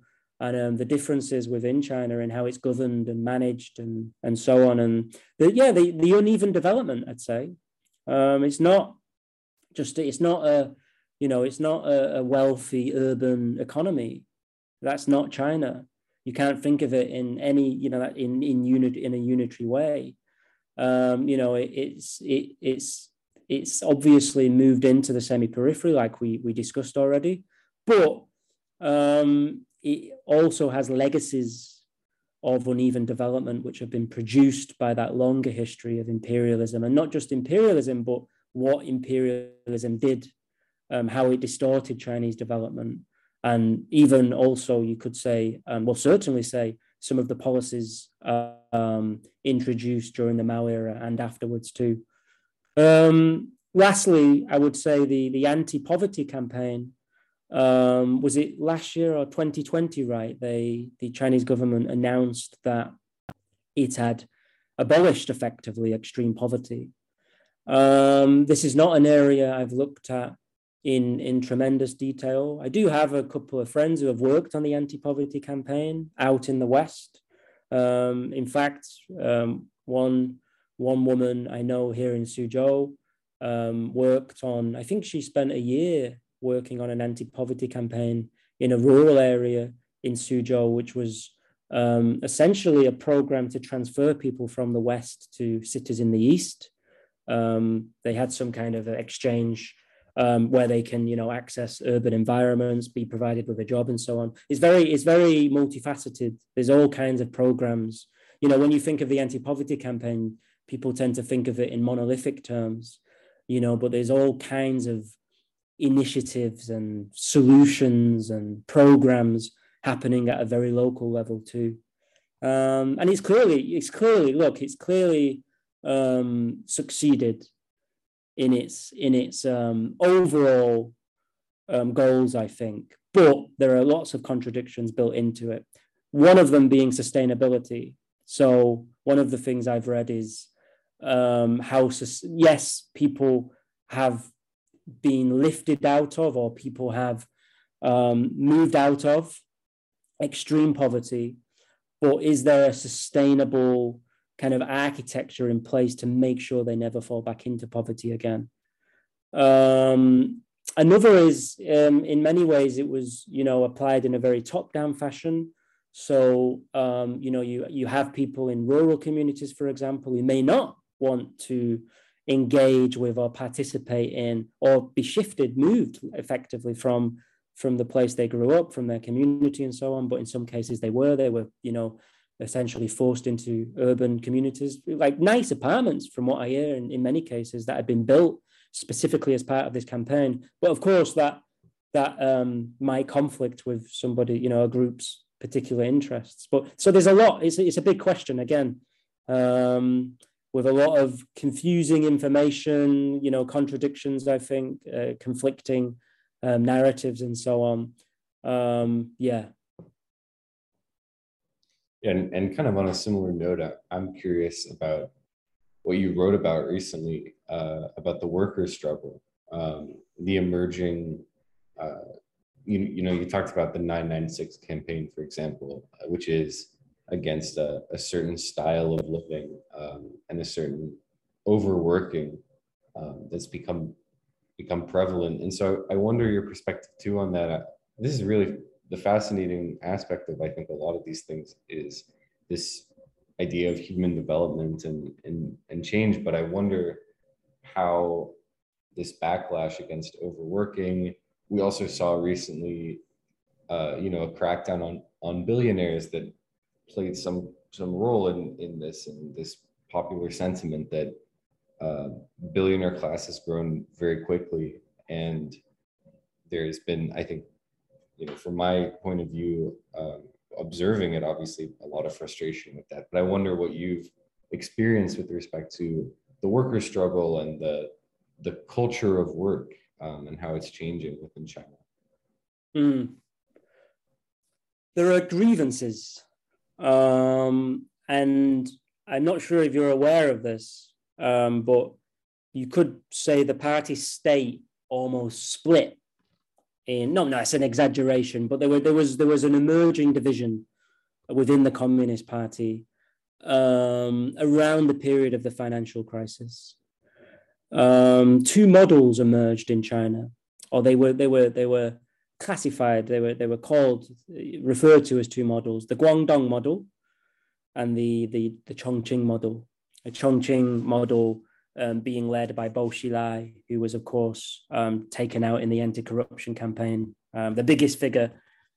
and um, the differences within China and how it's governed and managed and and so on. And the, yeah, the, the uneven development, I'd say. Um, it's not just it's not a you know it's not a, a wealthy urban economy. That's not China. You can't think of it in any you know in in unit in a unitary way. Um, you know it, it's it, it's it's obviously moved into the semi-periphery like we we discussed already, but um, it also has legacies of uneven development which have been produced by that longer history of imperialism. And not just imperialism but what imperialism did um, how it distorted chinese development. And even also you could say um, well certainly say some of the policies uh, um, introduced during the mao era and afterwards too. Um, lastly i would say the, the anti-poverty campaign um, was it last year or 2020, right? They, the Chinese government announced that it had abolished effectively extreme poverty. Um, this is not an area I've looked at in, in tremendous detail. I do have a couple of friends who have worked on the anti poverty campaign out in the West. Um, in fact, um, one, one woman I know here in Suzhou um, worked on, I think she spent a year working on an anti-poverty campaign in a rural area in Suzhou, which was um, essentially a program to transfer people from the West to cities in the East. Um, they had some kind of exchange um, where they can, you know, access urban environments, be provided with a job, and so on. It's very, it's very multifaceted. There's all kinds of programs. You know, when you think of the anti-poverty campaign, people tend to think of it in monolithic terms. You know, but there's all kinds of initiatives and solutions and programs happening at a very local level too. Um, and it's clearly, it's clearly, look, it's clearly um, succeeded in its in its um, overall um, goals, I think. But there are lots of contradictions built into it. One of them being sustainability. So one of the things I've read is um, how yes, people have been lifted out of or people have um, moved out of extreme poverty, but is there a sustainable kind of architecture in place to make sure they never fall back into poverty again? Um, another is, um, in many ways, it was you know applied in a very top-down fashion. So um, you know you you have people in rural communities, for example, who may not want to engage with or participate in or be shifted, moved effectively from from the place they grew up, from their community and so on. But in some cases they were, they were, you know, essentially forced into urban communities, like nice apartments from what I hear in, in many cases that had been built specifically as part of this campaign. But of course that that um, might conflict with somebody, you know, a group's particular interests. But so there's a lot, it's, it's a big question again. Um, with a lot of confusing information, you know, contradictions, I think, uh, conflicting um, narratives and so on. Um, yeah. And, and kind of on a similar note, I'm curious about what you wrote about recently uh, about the workers' struggle, um, the emerging, uh, you, you know, you talked about the 996 campaign, for example, uh, which is against a, a certain style of living um, and a certain overworking um, that's become become prevalent. And so I wonder your perspective too on that. This is really the fascinating aspect of I think a lot of these things is this idea of human development and and, and change. But I wonder how this backlash against overworking. We also saw recently, uh, you know, a crackdown on on billionaires that played some some role in in this and this popular sentiment that uh, billionaire class has grown very quickly and there's been i think you know from my point of view um, observing it, obviously a lot of frustration with that. But I wonder what you've experienced with respect to the worker struggle and the the culture of work um, and how it's changing within China. Mm. There are grievances, um, and I'm not sure if you're aware of this, um, but you could say the party state almost split in no no it's an exaggeration but there were there was there was an emerging division within the communist party um, around the period of the financial crisis. Um, two models emerged in china or they were they were they were classified they were they were called referred to as two models the guangdong model and the the the chongqing model a chongqing model um, being led by Bo Xilai, who was, of course, um, taken out in the anti corruption campaign, um, the biggest figure,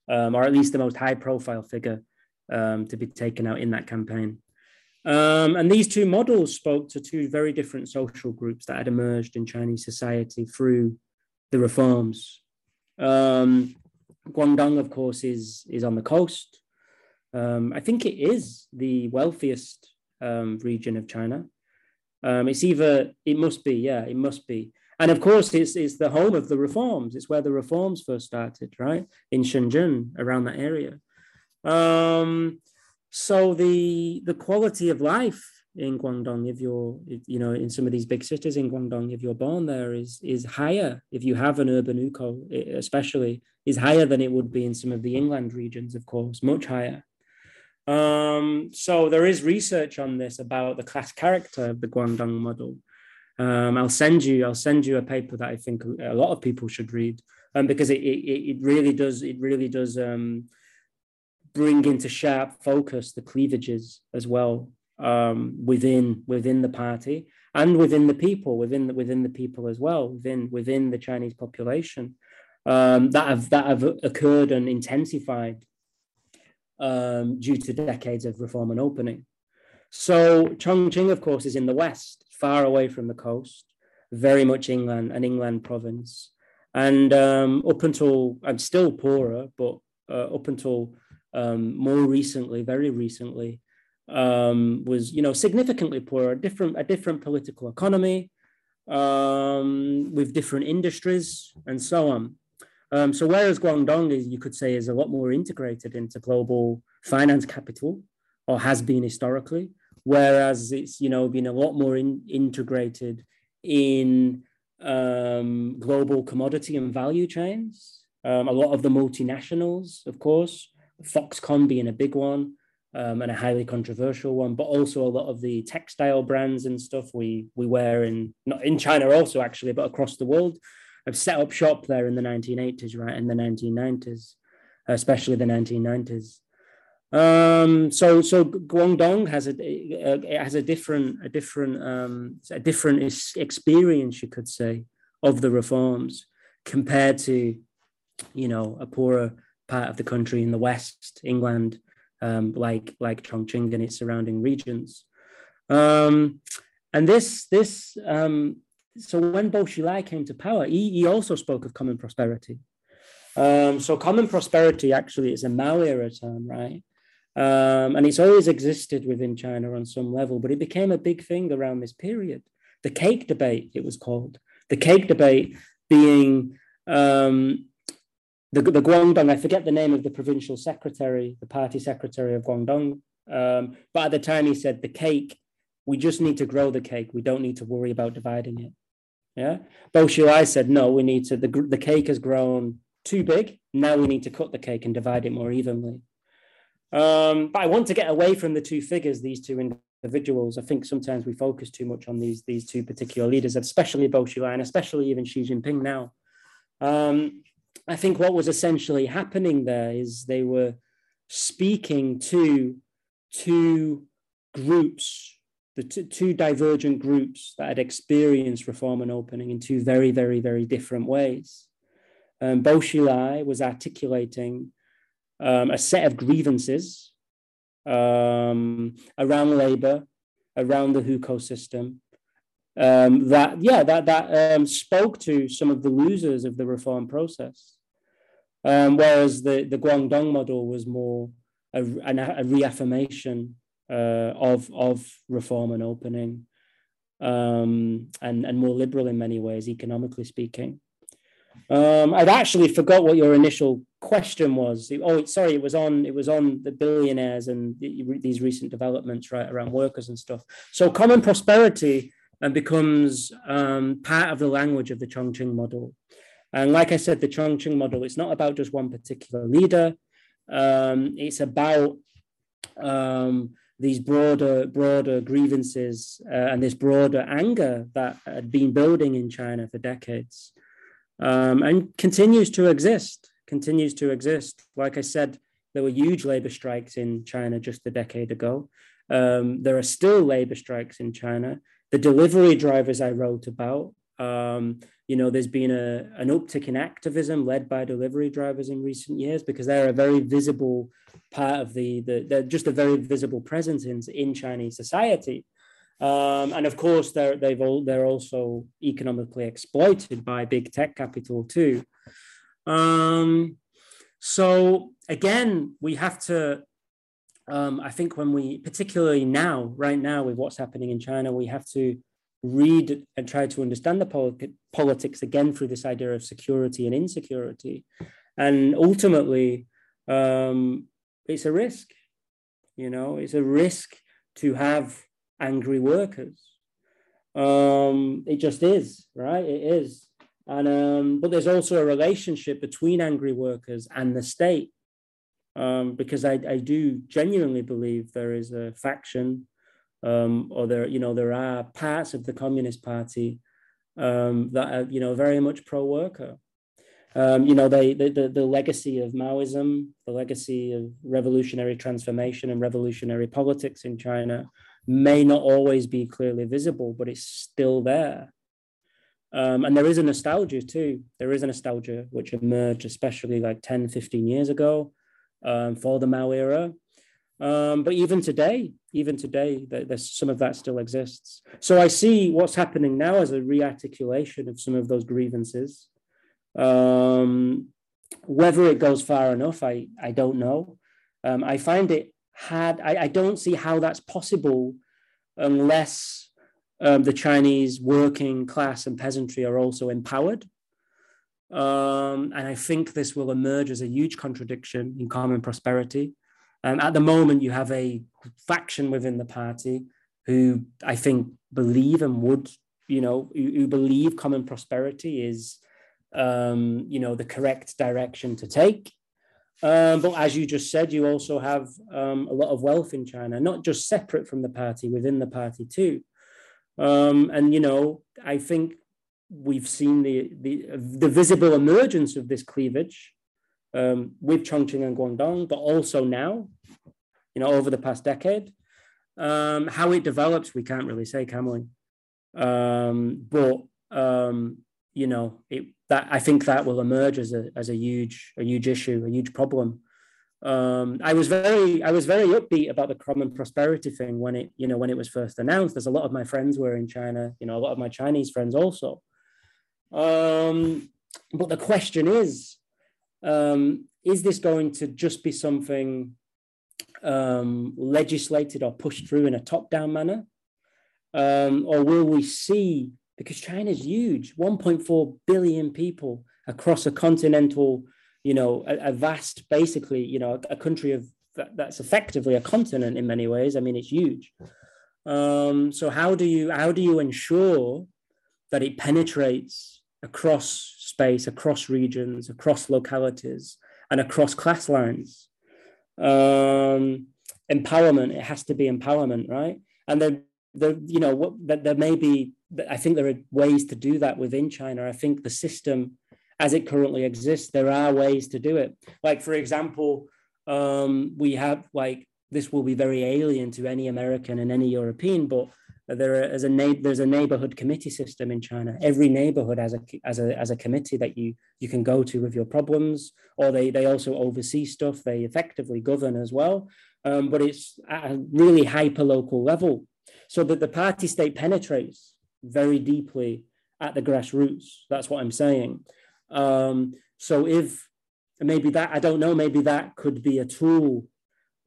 um, or at least the most high profile figure um, to be taken out in that campaign. Um, and these two models spoke to two very different social groups that had emerged in Chinese society through the reforms. Guangdong, of course, is, is on the coast. I think it is the wealthiest region of China. Um, it's either it must be, yeah, it must be. And of course, it's it's the home of the reforms. It's where the reforms first started, right in Shenzhen, around that area. Um, so the the quality of life in Guangdong, if you're, you know, in some of these big cities in Guangdong, if you're born there, is is higher. If you have an urban hukou, especially, is higher than it would be in some of the inland regions, of course, much higher. Um, so there is research on this about the class character of the Guangdong model. Um, I'll send you I'll send you a paper that I think a lot of people should read um, because it, it, it really does it really does um, bring into sharp focus the cleavages as well um, within within the party and within the people within the, within the people as well within within the Chinese population um, that have that have occurred and intensified um, due to decades of reform and opening. So Chongqing, of course, is in the west, far away from the coast, very much inland, an inland province. And um, up until, I'm still poorer, but uh, up until um, more recently, very recently, um, was you know significantly poorer, a different a different political economy, um, with different industries and so on. Um, so whereas Guangdong is, you could say, is a lot more integrated into global finance capital, or has been historically, whereas it's you know been a lot more in, integrated in um, global commodity and value chains. Um, a lot of the multinationals, of course, Foxconn being a big one um, and a highly controversial one, but also a lot of the textile brands and stuff we we wear in not in China also actually, but across the world have set up shop there in the 1980s, right? In the 1990s, especially the 1990s. Um, so so Guangdong has a, a has a different a different um, a different experience, you could say, of the reforms compared to, you know, a poorer part of the country in the west, England, um, like like Chongqing and its surrounding regions. Um, and this this um, so when Bo Xilai came to power, he, he also spoke of common prosperity. Um, so common prosperity actually is a Mao era term, right? Um, and it's always existed within China on some level, but it became a big thing around this period. The cake debate, it was called. The cake debate being um, the, the Guangdong, I forget the name of the provincial secretary, the party secretary of Guangdong, um, but at the time he said the cake, we just need to grow the cake. We don't need to worry about dividing it. Yeah. Bo Xilai said, no, we need to, the, the cake has grown too big. Now we need to cut the cake and divide it more evenly. Um, but I want to get away from the two figures, these two individuals. I think sometimes we focus too much on these, these two particular leaders, especially Bo Xilai and especially even Xi Jinping now. Um, I think what was essentially happening there is they were speaking to two groups the t- two divergent groups that had experienced reform and opening in two very, very, very different ways. Um, Bo Xilai was articulating um, a set of grievances um, around labor, around the hukou system, um, that, yeah, that, that um, spoke to some of the losers of the reform process. Um, whereas the, the Guangdong model was more a, a reaffirmation uh, of of reform and opening, um, and and more liberal in many ways, economically speaking. Um, I'd actually forgot what your initial question was. Oh, sorry, it was on it was on the billionaires and the, these recent developments right around workers and stuff. So common prosperity and becomes um, part of the language of the Chongqing model. And like I said, the Chongqing model, it's not about just one particular leader. Um, it's about um, these broader, broader grievances uh, and this broader anger that had been building in China for decades um, and continues to exist. Continues to exist. Like I said, there were huge labor strikes in China just a decade ago. Um, there are still labor strikes in China. The delivery drivers I wrote about, um, you know, there's been a, an uptick in activism led by delivery drivers in recent years because they're a very visible part of the, the they're just a very visible presence in, in Chinese society. Um, and of course, they're, they've all, they're also economically exploited by big tech capital too. Um, so again, we have to um, I think when we, particularly now, right now, with what's happening in China, we have to read and try to understand the polit- politics again through this idea of security and insecurity. And ultimately, um, it's a risk. You know, it's a risk to have angry workers. Um, it just is, right? It is. And um, but there's also a relationship between angry workers and the state um, because I, I do genuinely believe there is a faction um, or there you know there are parts of the Communist Party um, that are you know very much pro-worker. Um, you know they, the, the, the legacy of Maoism, the legacy of revolutionary transformation and revolutionary politics in China may not always be clearly visible, but it's still there. Um, and there is a nostalgia too. There is a nostalgia which emerged, especially like 10, 15 years ago, um, for the Mao era. Um, but even today, even today, there's some of that still exists. So I see what's happening now as a rearticulation of some of those grievances. Um, whether it goes far enough, I, I don't know. Um, I find it hard. I, I don't see how that's possible unless um, the Chinese working class and peasantry are also empowered. Um, and I think this will emerge as a huge contradiction in common prosperity. Um, at the moment, you have a faction within the party who I think believe and would, you know, who, who believe common prosperity is, um, you know, the correct direction to take. Um, but as you just said, you also have um, a lot of wealth in China, not just separate from the party, within the party too. Um, and you know, I think we've seen the, the, the visible emergence of this cleavage um, with Chongqing and Guangdong, but also now, you know, over the past decade. Um, how it develops, we can't really say, can we? Um, but um, you know, it, that I think that will emerge as a as a huge a huge issue, a huge problem. Um, I was very I was very upbeat about the common prosperity thing when it you know when it was first announced. There's a lot of my friends were in China, you know, a lot of my Chinese friends also. Um, but the question is, um, is this going to just be something um, legislated or pushed through in a top-down manner? Um, or will we see, because China is huge, 1.4 billion people across a continental, you know, a, a vast, basically, you know, a, a country of that, that's effectively a continent in many ways. I mean, it's huge. Um, so how do you how do you ensure that it penetrates across space, across regions, across localities, and across class lines. Um, empowerment, it has to be empowerment, right? And then the, you know, what there may be, I think there are ways to do that within China. I think the system as it currently exists, there are ways to do it. Like, for example, um, we have like this will be very alien to any American and any European, but there is a there's a neighborhood committee system in China. Every neighborhood has a as a as a committee that you you can go to with your problems, or they they also oversee stuff. They effectively govern as well, um, but it's at a really hyper local level, so that the party state penetrates very deeply at the grassroots. That's what I'm saying. Um, so if maybe that I don't know, maybe that could be a tool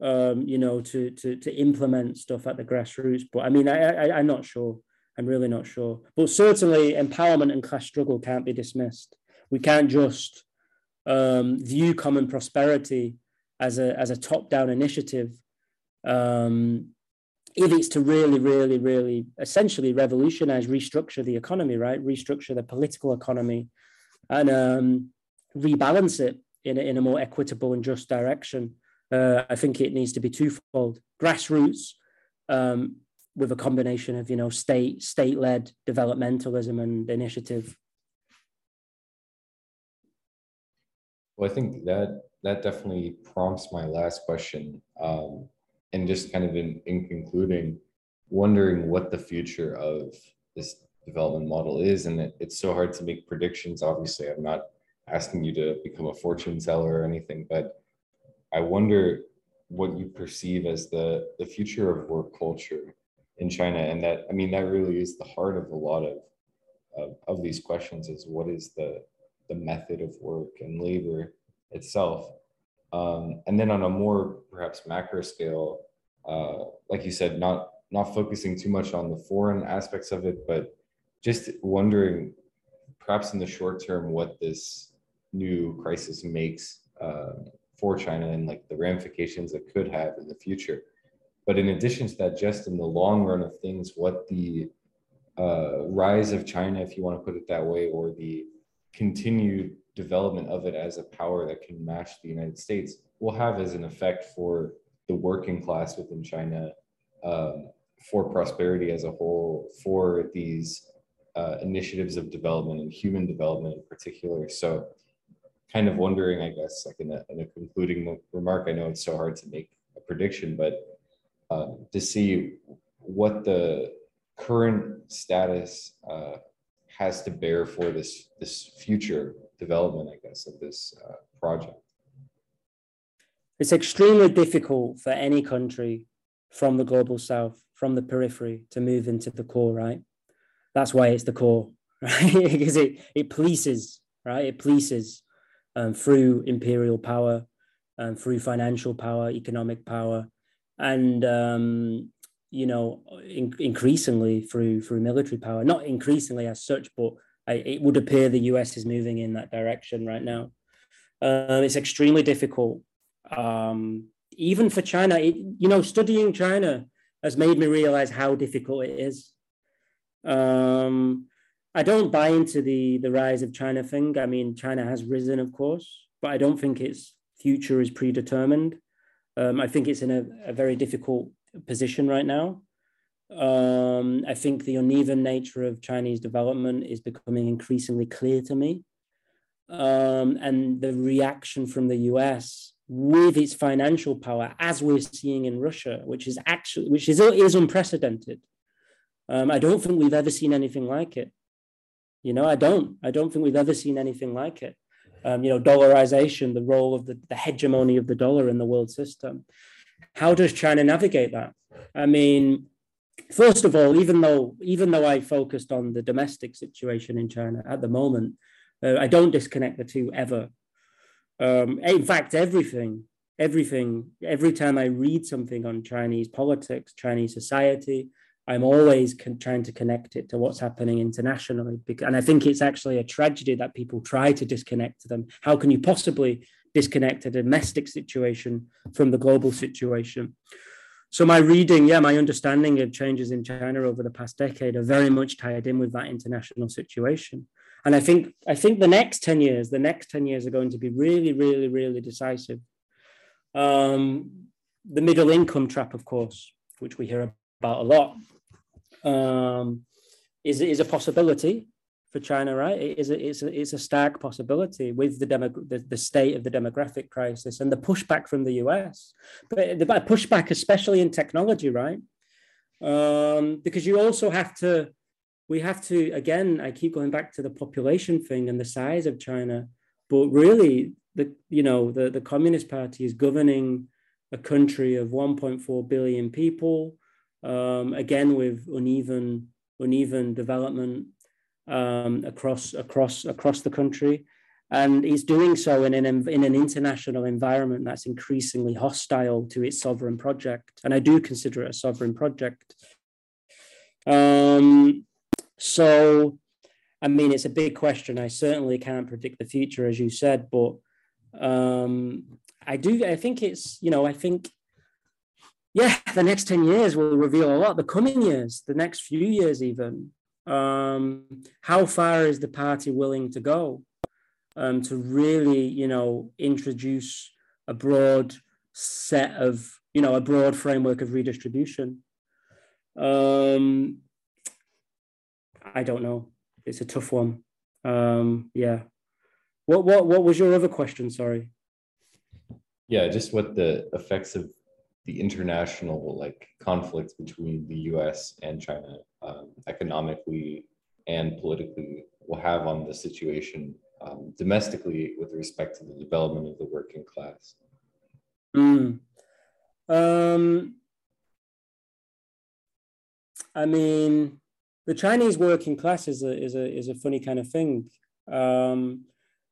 um, you know, to to to implement stuff at the grassroots. But I mean, I, I I'm not sure. I'm really not sure. But certainly, empowerment and class struggle can't be dismissed. We can't just um, view common prosperity as a as a top down initiative. Um, if it's to really, really, really essentially revolutionize, restructure the economy, right? Restructure the political economy and um, rebalance it in a, in a more equitable and just direction. Uh, I think it needs to be twofold: grassroots, um, with a combination of you know state state led developmentalism and initiative. Well, I think that that definitely prompts my last question, um, and just kind of in, in concluding, wondering what the future of this development model is, and it, it's so hard to make predictions. Obviously, I'm not asking you to become a fortune teller or anything, but I wonder what you perceive as the the future of work culture in China, and that I mean that really is the heart of a lot of of, of these questions: is what is the the method of work and labor itself, um, and then on a more perhaps macro scale, uh, like you said, not not focusing too much on the foreign aspects of it, but just wondering, perhaps in the short term, what this new crisis makes uh, for China and like the ramifications it could have in the future. But in addition to that, just in the long run of things, what the uh, rise of China, if you want to put it that way, or the continued development of it as a power that can match the United States will have as an effect for the working class within China, um, for prosperity as a whole, for these uh, initiatives of development and human development in particular. So kind of wondering, I guess, like in a, in a concluding remark, I know it's so hard to make a prediction, but um, to see what the current status uh, has to bear for this this future development, I guess, of this uh, project. It's extremely difficult for any country from the global south, from the periphery, to move into the core, right? That's why it's the core, right? because it, it polices, right? It polices um, through imperial power, um, through financial power, economic power, and um, you know, in, increasingly through through military power. Not increasingly as such, but I, it would appear the U.S. is moving in that direction right now. Uh, it's extremely difficult, um, even for China. It, you know, studying China has made me realize how difficult it is. Um, I don't buy into the the rise of China thing. I mean, China has risen, of course, but I don't think its future is predetermined. Um, I think it's in a, a, very difficult position right now. Um, I think the uneven nature of Chinese development is becoming increasingly clear to me. Um, and the reaction from the US with its financial power, as we're seeing in Russia, which is actually which is, is unprecedented. Um, I don't think we've ever seen anything like it. You know, I don't. I don't think we've ever seen anything like it. Um, you know, dollarization, the role of the, the hegemony of the dollar in the world system. How does China navigate that? I mean, first of all, even though even though I focused on the domestic situation in China at the moment, uh, I don't disconnect the two ever. Um, in fact, everything, everything, every time I read something on Chinese politics, Chinese society, I'm always con- trying to connect it to what's happening internationally. And I think it's actually a tragedy that people try to disconnect them. How can you possibly disconnect a domestic situation from the global situation? So my reading, yeah, my understanding of changes in China over the past decade are very much tied in with that international situation. And I think I think the next 10 years, the next 10 years are going to be really, really, really decisive. Um, the middle income trap, of course, which we hear about a lot, um, is is a possibility for China, right? It is a, it's a, it's a stark possibility with the, demo, the, the state of the demographic crisis and the pushback from the US, but the pushback, especially in technology, right? Um, because you also have to, we have to, again, I keep going back to the population thing and the size of China, but really, the you know the, the Communist Party is governing a country of 1.4 billion people um, again with uneven uneven development um, across across across the country. and it's doing so in an in an international environment that's increasingly hostile to its sovereign project. And I do consider it a sovereign project. Um, so, I mean, it's a big question. I certainly can't predict the future, as you said, but um, I do. I think it's you know. I think yeah, the next 10 years will reveal a lot. The coming years, the next few years, even. Um, how far is the party willing to go um, to really, you know, introduce a broad set of, you know, a broad framework of redistribution? Um, I don't know. It's a tough one. Um, yeah. What what what was your other question? Sorry. Yeah, just what the effects of the international like conflicts between the U.S. and China um, economically and politically will have on the situation um, domestically with respect to the development of the working class. Mm. Um, I mean, the Chinese working class is a is a is a funny kind of thing. Um,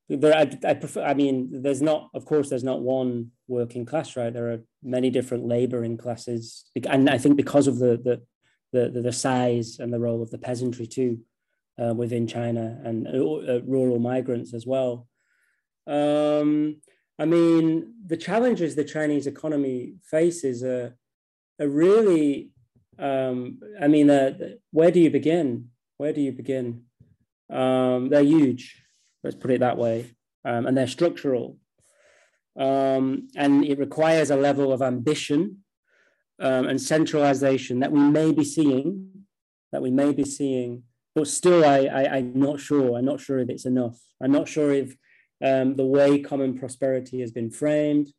there, I, I prefer. I mean, there's not. Of course, there's not one working class, right? There are many different laboring classes, and I think because of the the the, the size and the role of the peasantry too, uh, within China and uh, uh, rural migrants as well. Um, I mean, the challenges the Chinese economy faces are, are really. Um, I mean, uh, where do you begin? Where do you begin? Um, they're huge let's put it that way, um, and they're structural. Um, and it requires a level of ambition um, and centralization that we may be seeing, that we may be seeing, but still, I, I, am not sure. I'm not sure if it's enough. I'm not sure if um, the way common prosperity has been framed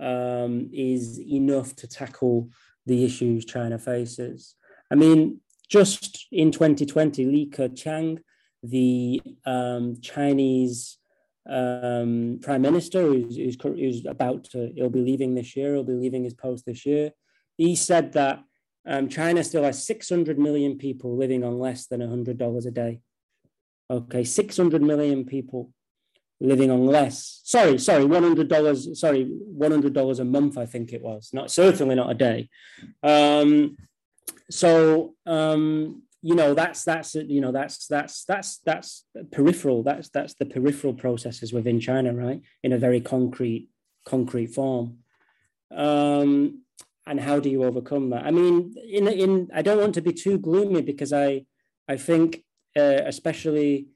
um, is enough to tackle the issues China faces. I mean, just in 2020, Li Keqiang the um, Chinese um, prime minister, who's, who's, who's, about to, he'll be leaving this year, he'll be leaving his post this year. He said that um, China still has 600 million people living on less than $100 a day. Okay, 600 million people living on less. Sorry, sorry, $100, sorry, $100 a month, I think it was. Not certainly not a day. Um, so um, you know that's that's you know that's that's that's that's peripheral. That's that's the peripheral processes within china right? In a very concrete concrete form. Um and how do you overcome that? I mean in in i don't want to be too gloomy because i i think uh, especially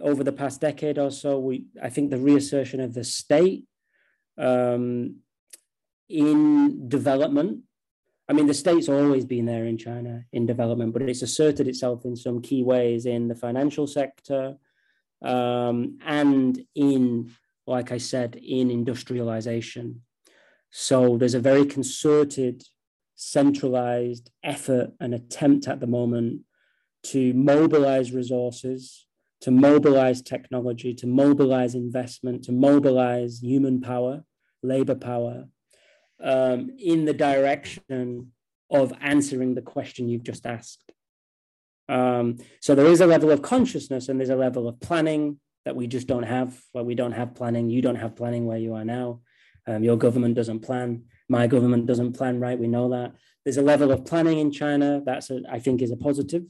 over the past decade or so we i think the reassertion of the state um in development I mean, the state's always been there in China in development, but it's asserted itself in some key ways in the financial sector um, and in, like I said, in industrialization. So there's a very concerted, centralized effort and attempt at the moment to mobilize resources, to mobilize technology, to mobilize investment, to mobilize human power, labor power um, in the direction of answering the question you've just asked. Um, so there is a level of consciousness and there's a level of planning that we just don't have. Well, we don't have planning. You don't have planning where you are now. Um, your government doesn't plan. My government doesn't plan right. We know that. There's a level of planning in China that's a, I think is a positive.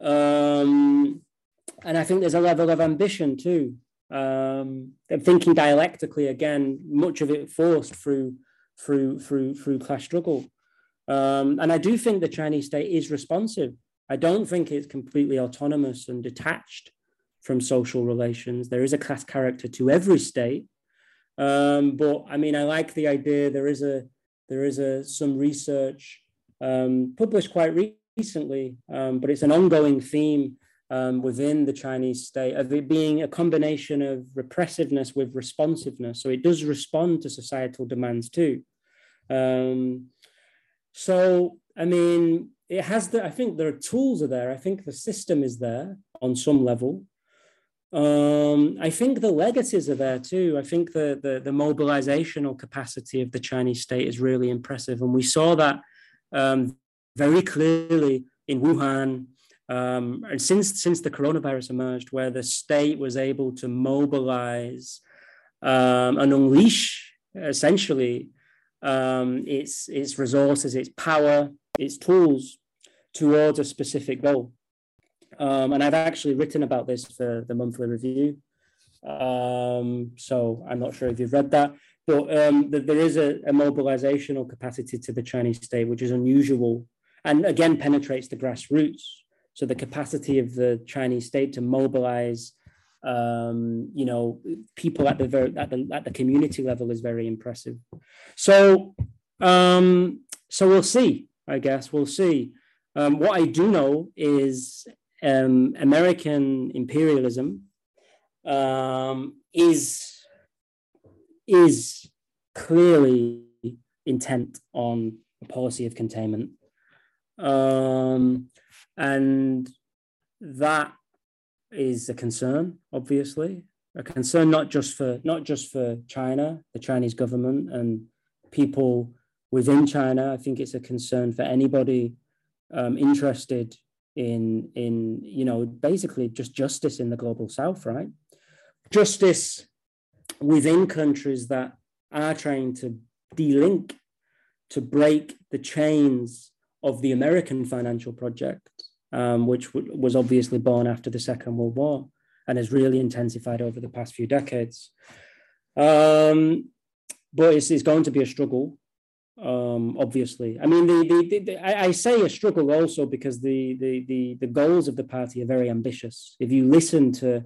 Um, and I think there's a level of ambition too. Um, thinking dialectically again, much of it forced through through through through class struggle. Um, and I do think the Chinese state is responsive. I don't think it's completely autonomous and detached from social relations. There is a class character to every state. Um, but I mean, I like the idea. There is a there is a some research um, published quite recently, um, but it's an ongoing theme um, within the Chinese state of it being a combination of repressiveness with responsiveness. So it does respond to societal demands too. Um, so, I mean, it has the, I think there are tools are there. I think the system is there on some level. Um, I think the legacies are there too. I think the, the, the mobilizational capacity of the Chinese state is really impressive. And we saw that um, very clearly in Wuhan, um, and since since the coronavirus emerged, where the state was able to mobilize um, and unleash essentially um, its its resources, its power, its tools towards a specific goal. Um, and I've actually written about this for the monthly review. Um, so I'm not sure if you've read that, but um, the, there is a, a, mobilizational capacity to the Chinese state, which is unusual and again penetrates the grassroots. So the capacity of the Chinese state to mobilize, um, you know, people at the very at the at the community level is very impressive. So um, so we'll see. I guess we'll see. Um, what I do know is um, American imperialism um, is is clearly intent on a policy of containment, um, and that is a concern. Obviously, a concern not just for not just for China, the Chinese government, and people within China. I think it's a concern for anybody um, interested in in you know basically just justice in the global south right justice within countries that are trying to delink to break the chains of the american financial project um, which w- was obviously born after the second world war and has really intensified over the past few decades um, but it's, it's going to be a struggle um, obviously. I mean, the, the, the, I, I, say a struggle also because the, the, the, the goals of the party are very ambitious. If you listen to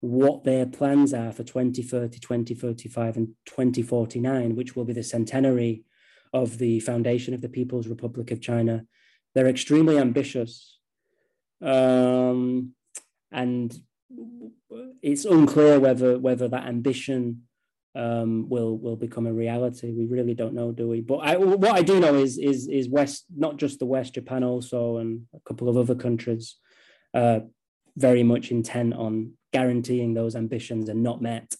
what their plans are for 2030, 2035, and 2049, which will be the centenary of the foundation of the People's Republic of China, they're extremely ambitious. Um, and it's unclear whether whether that ambition um, will will become a reality. We really don't know, do we? But I, what I do know is is is West, not just the West, Japan also, and a couple of other countries, uh, very much intent on guaranteeing those ambitions and not met.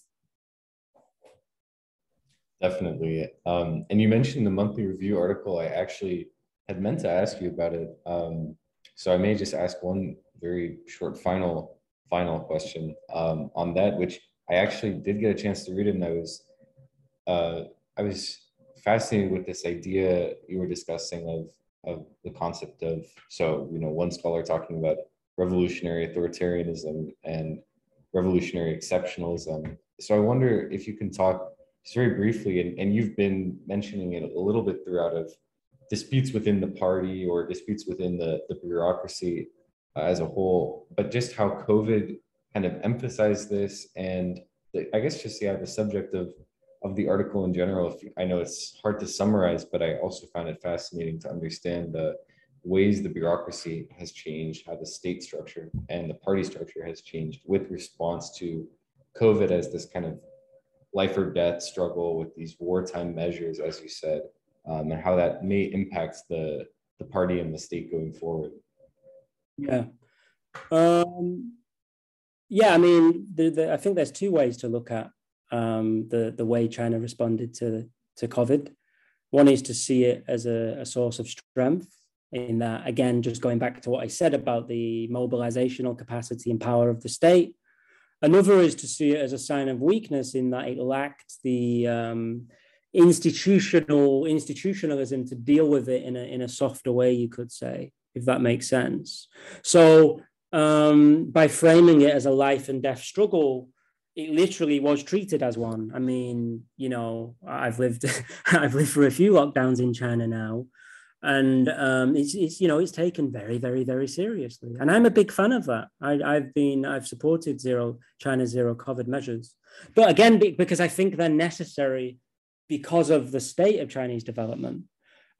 Definitely, um, and you mentioned the monthly review article. I actually had meant to ask you about it, um, so I may just ask one very short final final question um, on that, which I actually did get a chance to read it, and I was uh, I was fascinated with this idea you were discussing of of the concept of so you know one scholar talking about revolutionary authoritarianism and revolutionary exceptionalism. So I wonder if you can talk just very briefly, and, and you've been mentioning it a little bit throughout of disputes within the party or disputes within the, the bureaucracy uh, as a whole, but just how COVID kind of emphasized this and the, I guess just yeah the subject of of the article in general. If, I know it's hard to summarize, but I also found it fascinating to understand the ways the bureaucracy has changed, how the state structure and the party structure has changed with response to COVID as this kind of life or death struggle with these wartime measures, as you said, um, and how that may impact the the party and the state going forward. Yeah. Um, yeah, I mean, the, the, I think there's two ways to look at um, the the way China responded to to COVID. One is to see it as a, a source of strength. In that, again, just going back to what I said about the mobilizational capacity and power of the state. Another is to see it as a sign of weakness in that it lacked the um, institutional institutionalism to deal with it in a in a softer way, you could say, if that makes sense. So um, by framing it as a life and death struggle, it literally was treated as one. I mean, you know, I've lived, I've lived for a few lockdowns in China now, and um, it's, it's, you know, it's taken very, very, very seriously. And I'm a big fan of that. I, I've been, I've supported zero China zero COVID measures, but again, because I think they're necessary because of the state of Chinese development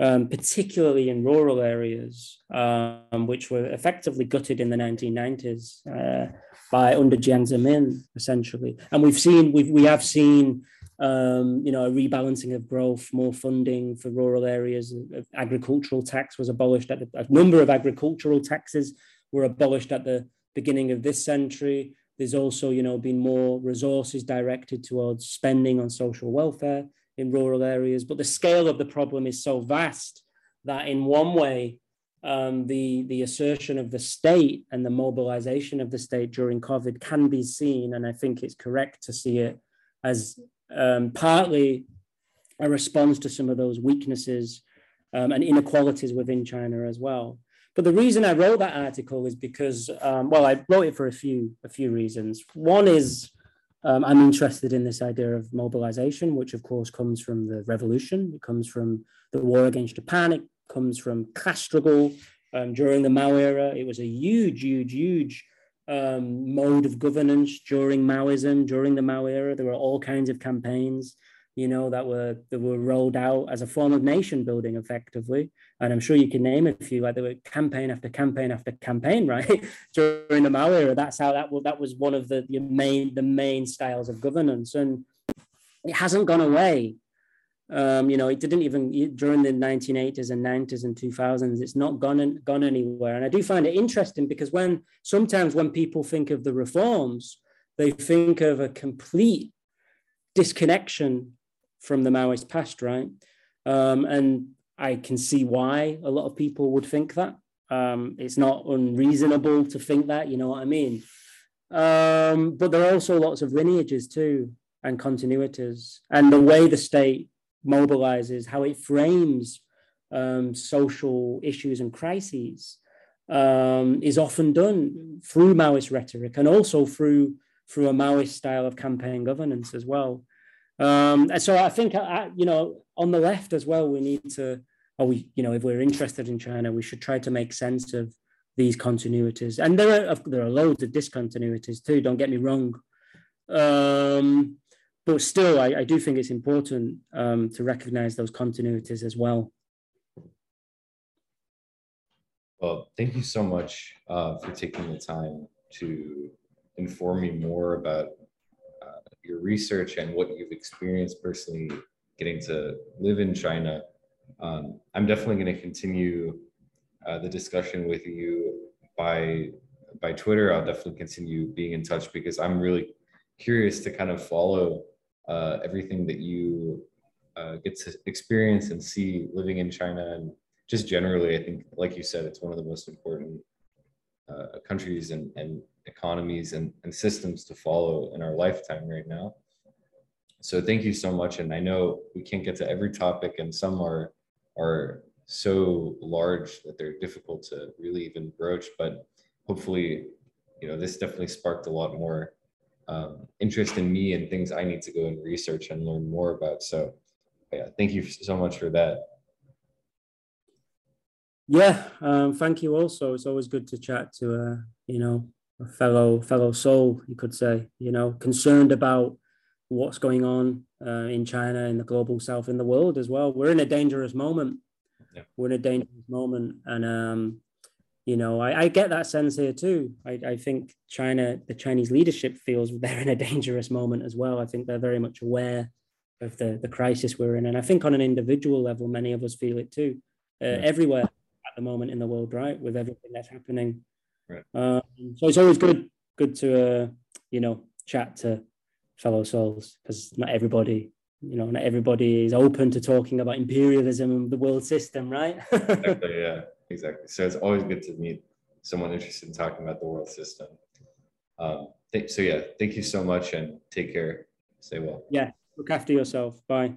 um, particularly in rural areas, um, which were effectively gutted in the 1990s uh, by under Jiang Zemin, essentially. And we've seen, we've, we have seen, um, you know, a rebalancing of growth, more funding for rural areas. Agricultural tax was abolished at the, a number of agricultural taxes were abolished at the beginning of this century. There's also, you know, been more resources directed towards spending on social welfare in rural areas. But the scale of the problem is so vast that, in one way, um, the the assertion of the state and the mobilization of the state during COVID can be seen, and I think it's correct to see it as um, partly a response to some of those weaknesses um, and inequalities within China as well. But the reason I wrote that article is because, um, well, I wrote it for a few a few reasons. One is um, I'm interested in this idea of mobilization, which of course comes from the revolution. It comes from the war against Japan. It comes from class struggle um, during the Mao era. It was a huge, huge, huge um, mode of governance during Maoism, during the Mao era. There were all kinds of campaigns you know, that were that were rolled out as a form of nation building effectively. And I'm sure you can name a few, like there were campaign after campaign after campaign, right? During the Mao era, that's how that was that was one of the, the main the main styles of governance. And it hasn't gone away. Um, you know, it didn't even during the 1980s and 90s and 2000s. It's not gone gone anywhere. And I do find it interesting because when sometimes when people think of the reforms, they think of a complete disconnection from the Maoist past, right? Um, and I can see why a lot of people would think that. Um, it's not unreasonable to think that, you know what I mean? Um, but there are also lots of lineages too and continuities, and the way the state mobilizes, how it frames um, social issues and crises um, is often done through Maoist rhetoric and also through through a Maoist style of campaign governance as well. Um, and so I think, I, you know, on the left as well, we need to, or we, you know, if we're interested in China, we should try to make sense of these continuities. And there are there are loads of discontinuities too. Don't get me wrong, um, but still, I, I, do think it's important um, to recognize those continuities as well. Well, thank you so much uh, for taking the time to inform me more about your research and what you've experienced personally getting to live in China. Um, I'm definitely going to continue uh, the discussion with you by by Twitter. I'll definitely continue being in touch because I'm really curious to kind of follow uh, everything that you uh, get to experience and see living in China and just generally. I think, like you said, it's one of the most important uh, countries and, and economies and, and systems to follow in our lifetime right now. So thank you so much. And I know we can't get to every topic and some are are so large that they're difficult to really even broach, but hopefully, you know, this definitely sparked a lot more um, interest in me and things I need to go and research and learn more about. So yeah, thank you so much for that. Yeah, um, thank you also. It's always good to chat to, uh, you know, a fellow fellow soul, you could say, you know, concerned about what's going on uh, in China, in the global south, in the world as well. We're in a dangerous moment. Yeah. We're in a dangerous moment. And, um, you know, I, I, get that sense here too. I, I think China, the Chinese leadership feels they're in a dangerous moment as well. I think they're very much aware of the, the crisis we're in. And I think on an individual level, many of us feel it too, uh, yeah. everywhere at the moment in the world, right? With everything that's happening Right. Um, so it's always good good to uh, you know chat to fellow souls because not everybody you know not everybody is open to talking about imperialism and the world system, right? exactly. Yeah. Exactly. So it's always good to meet someone interested in talking about the world system. Um, th- so yeah, thank you so much and take care. Stay well. Yeah. Look after yourself. Bye.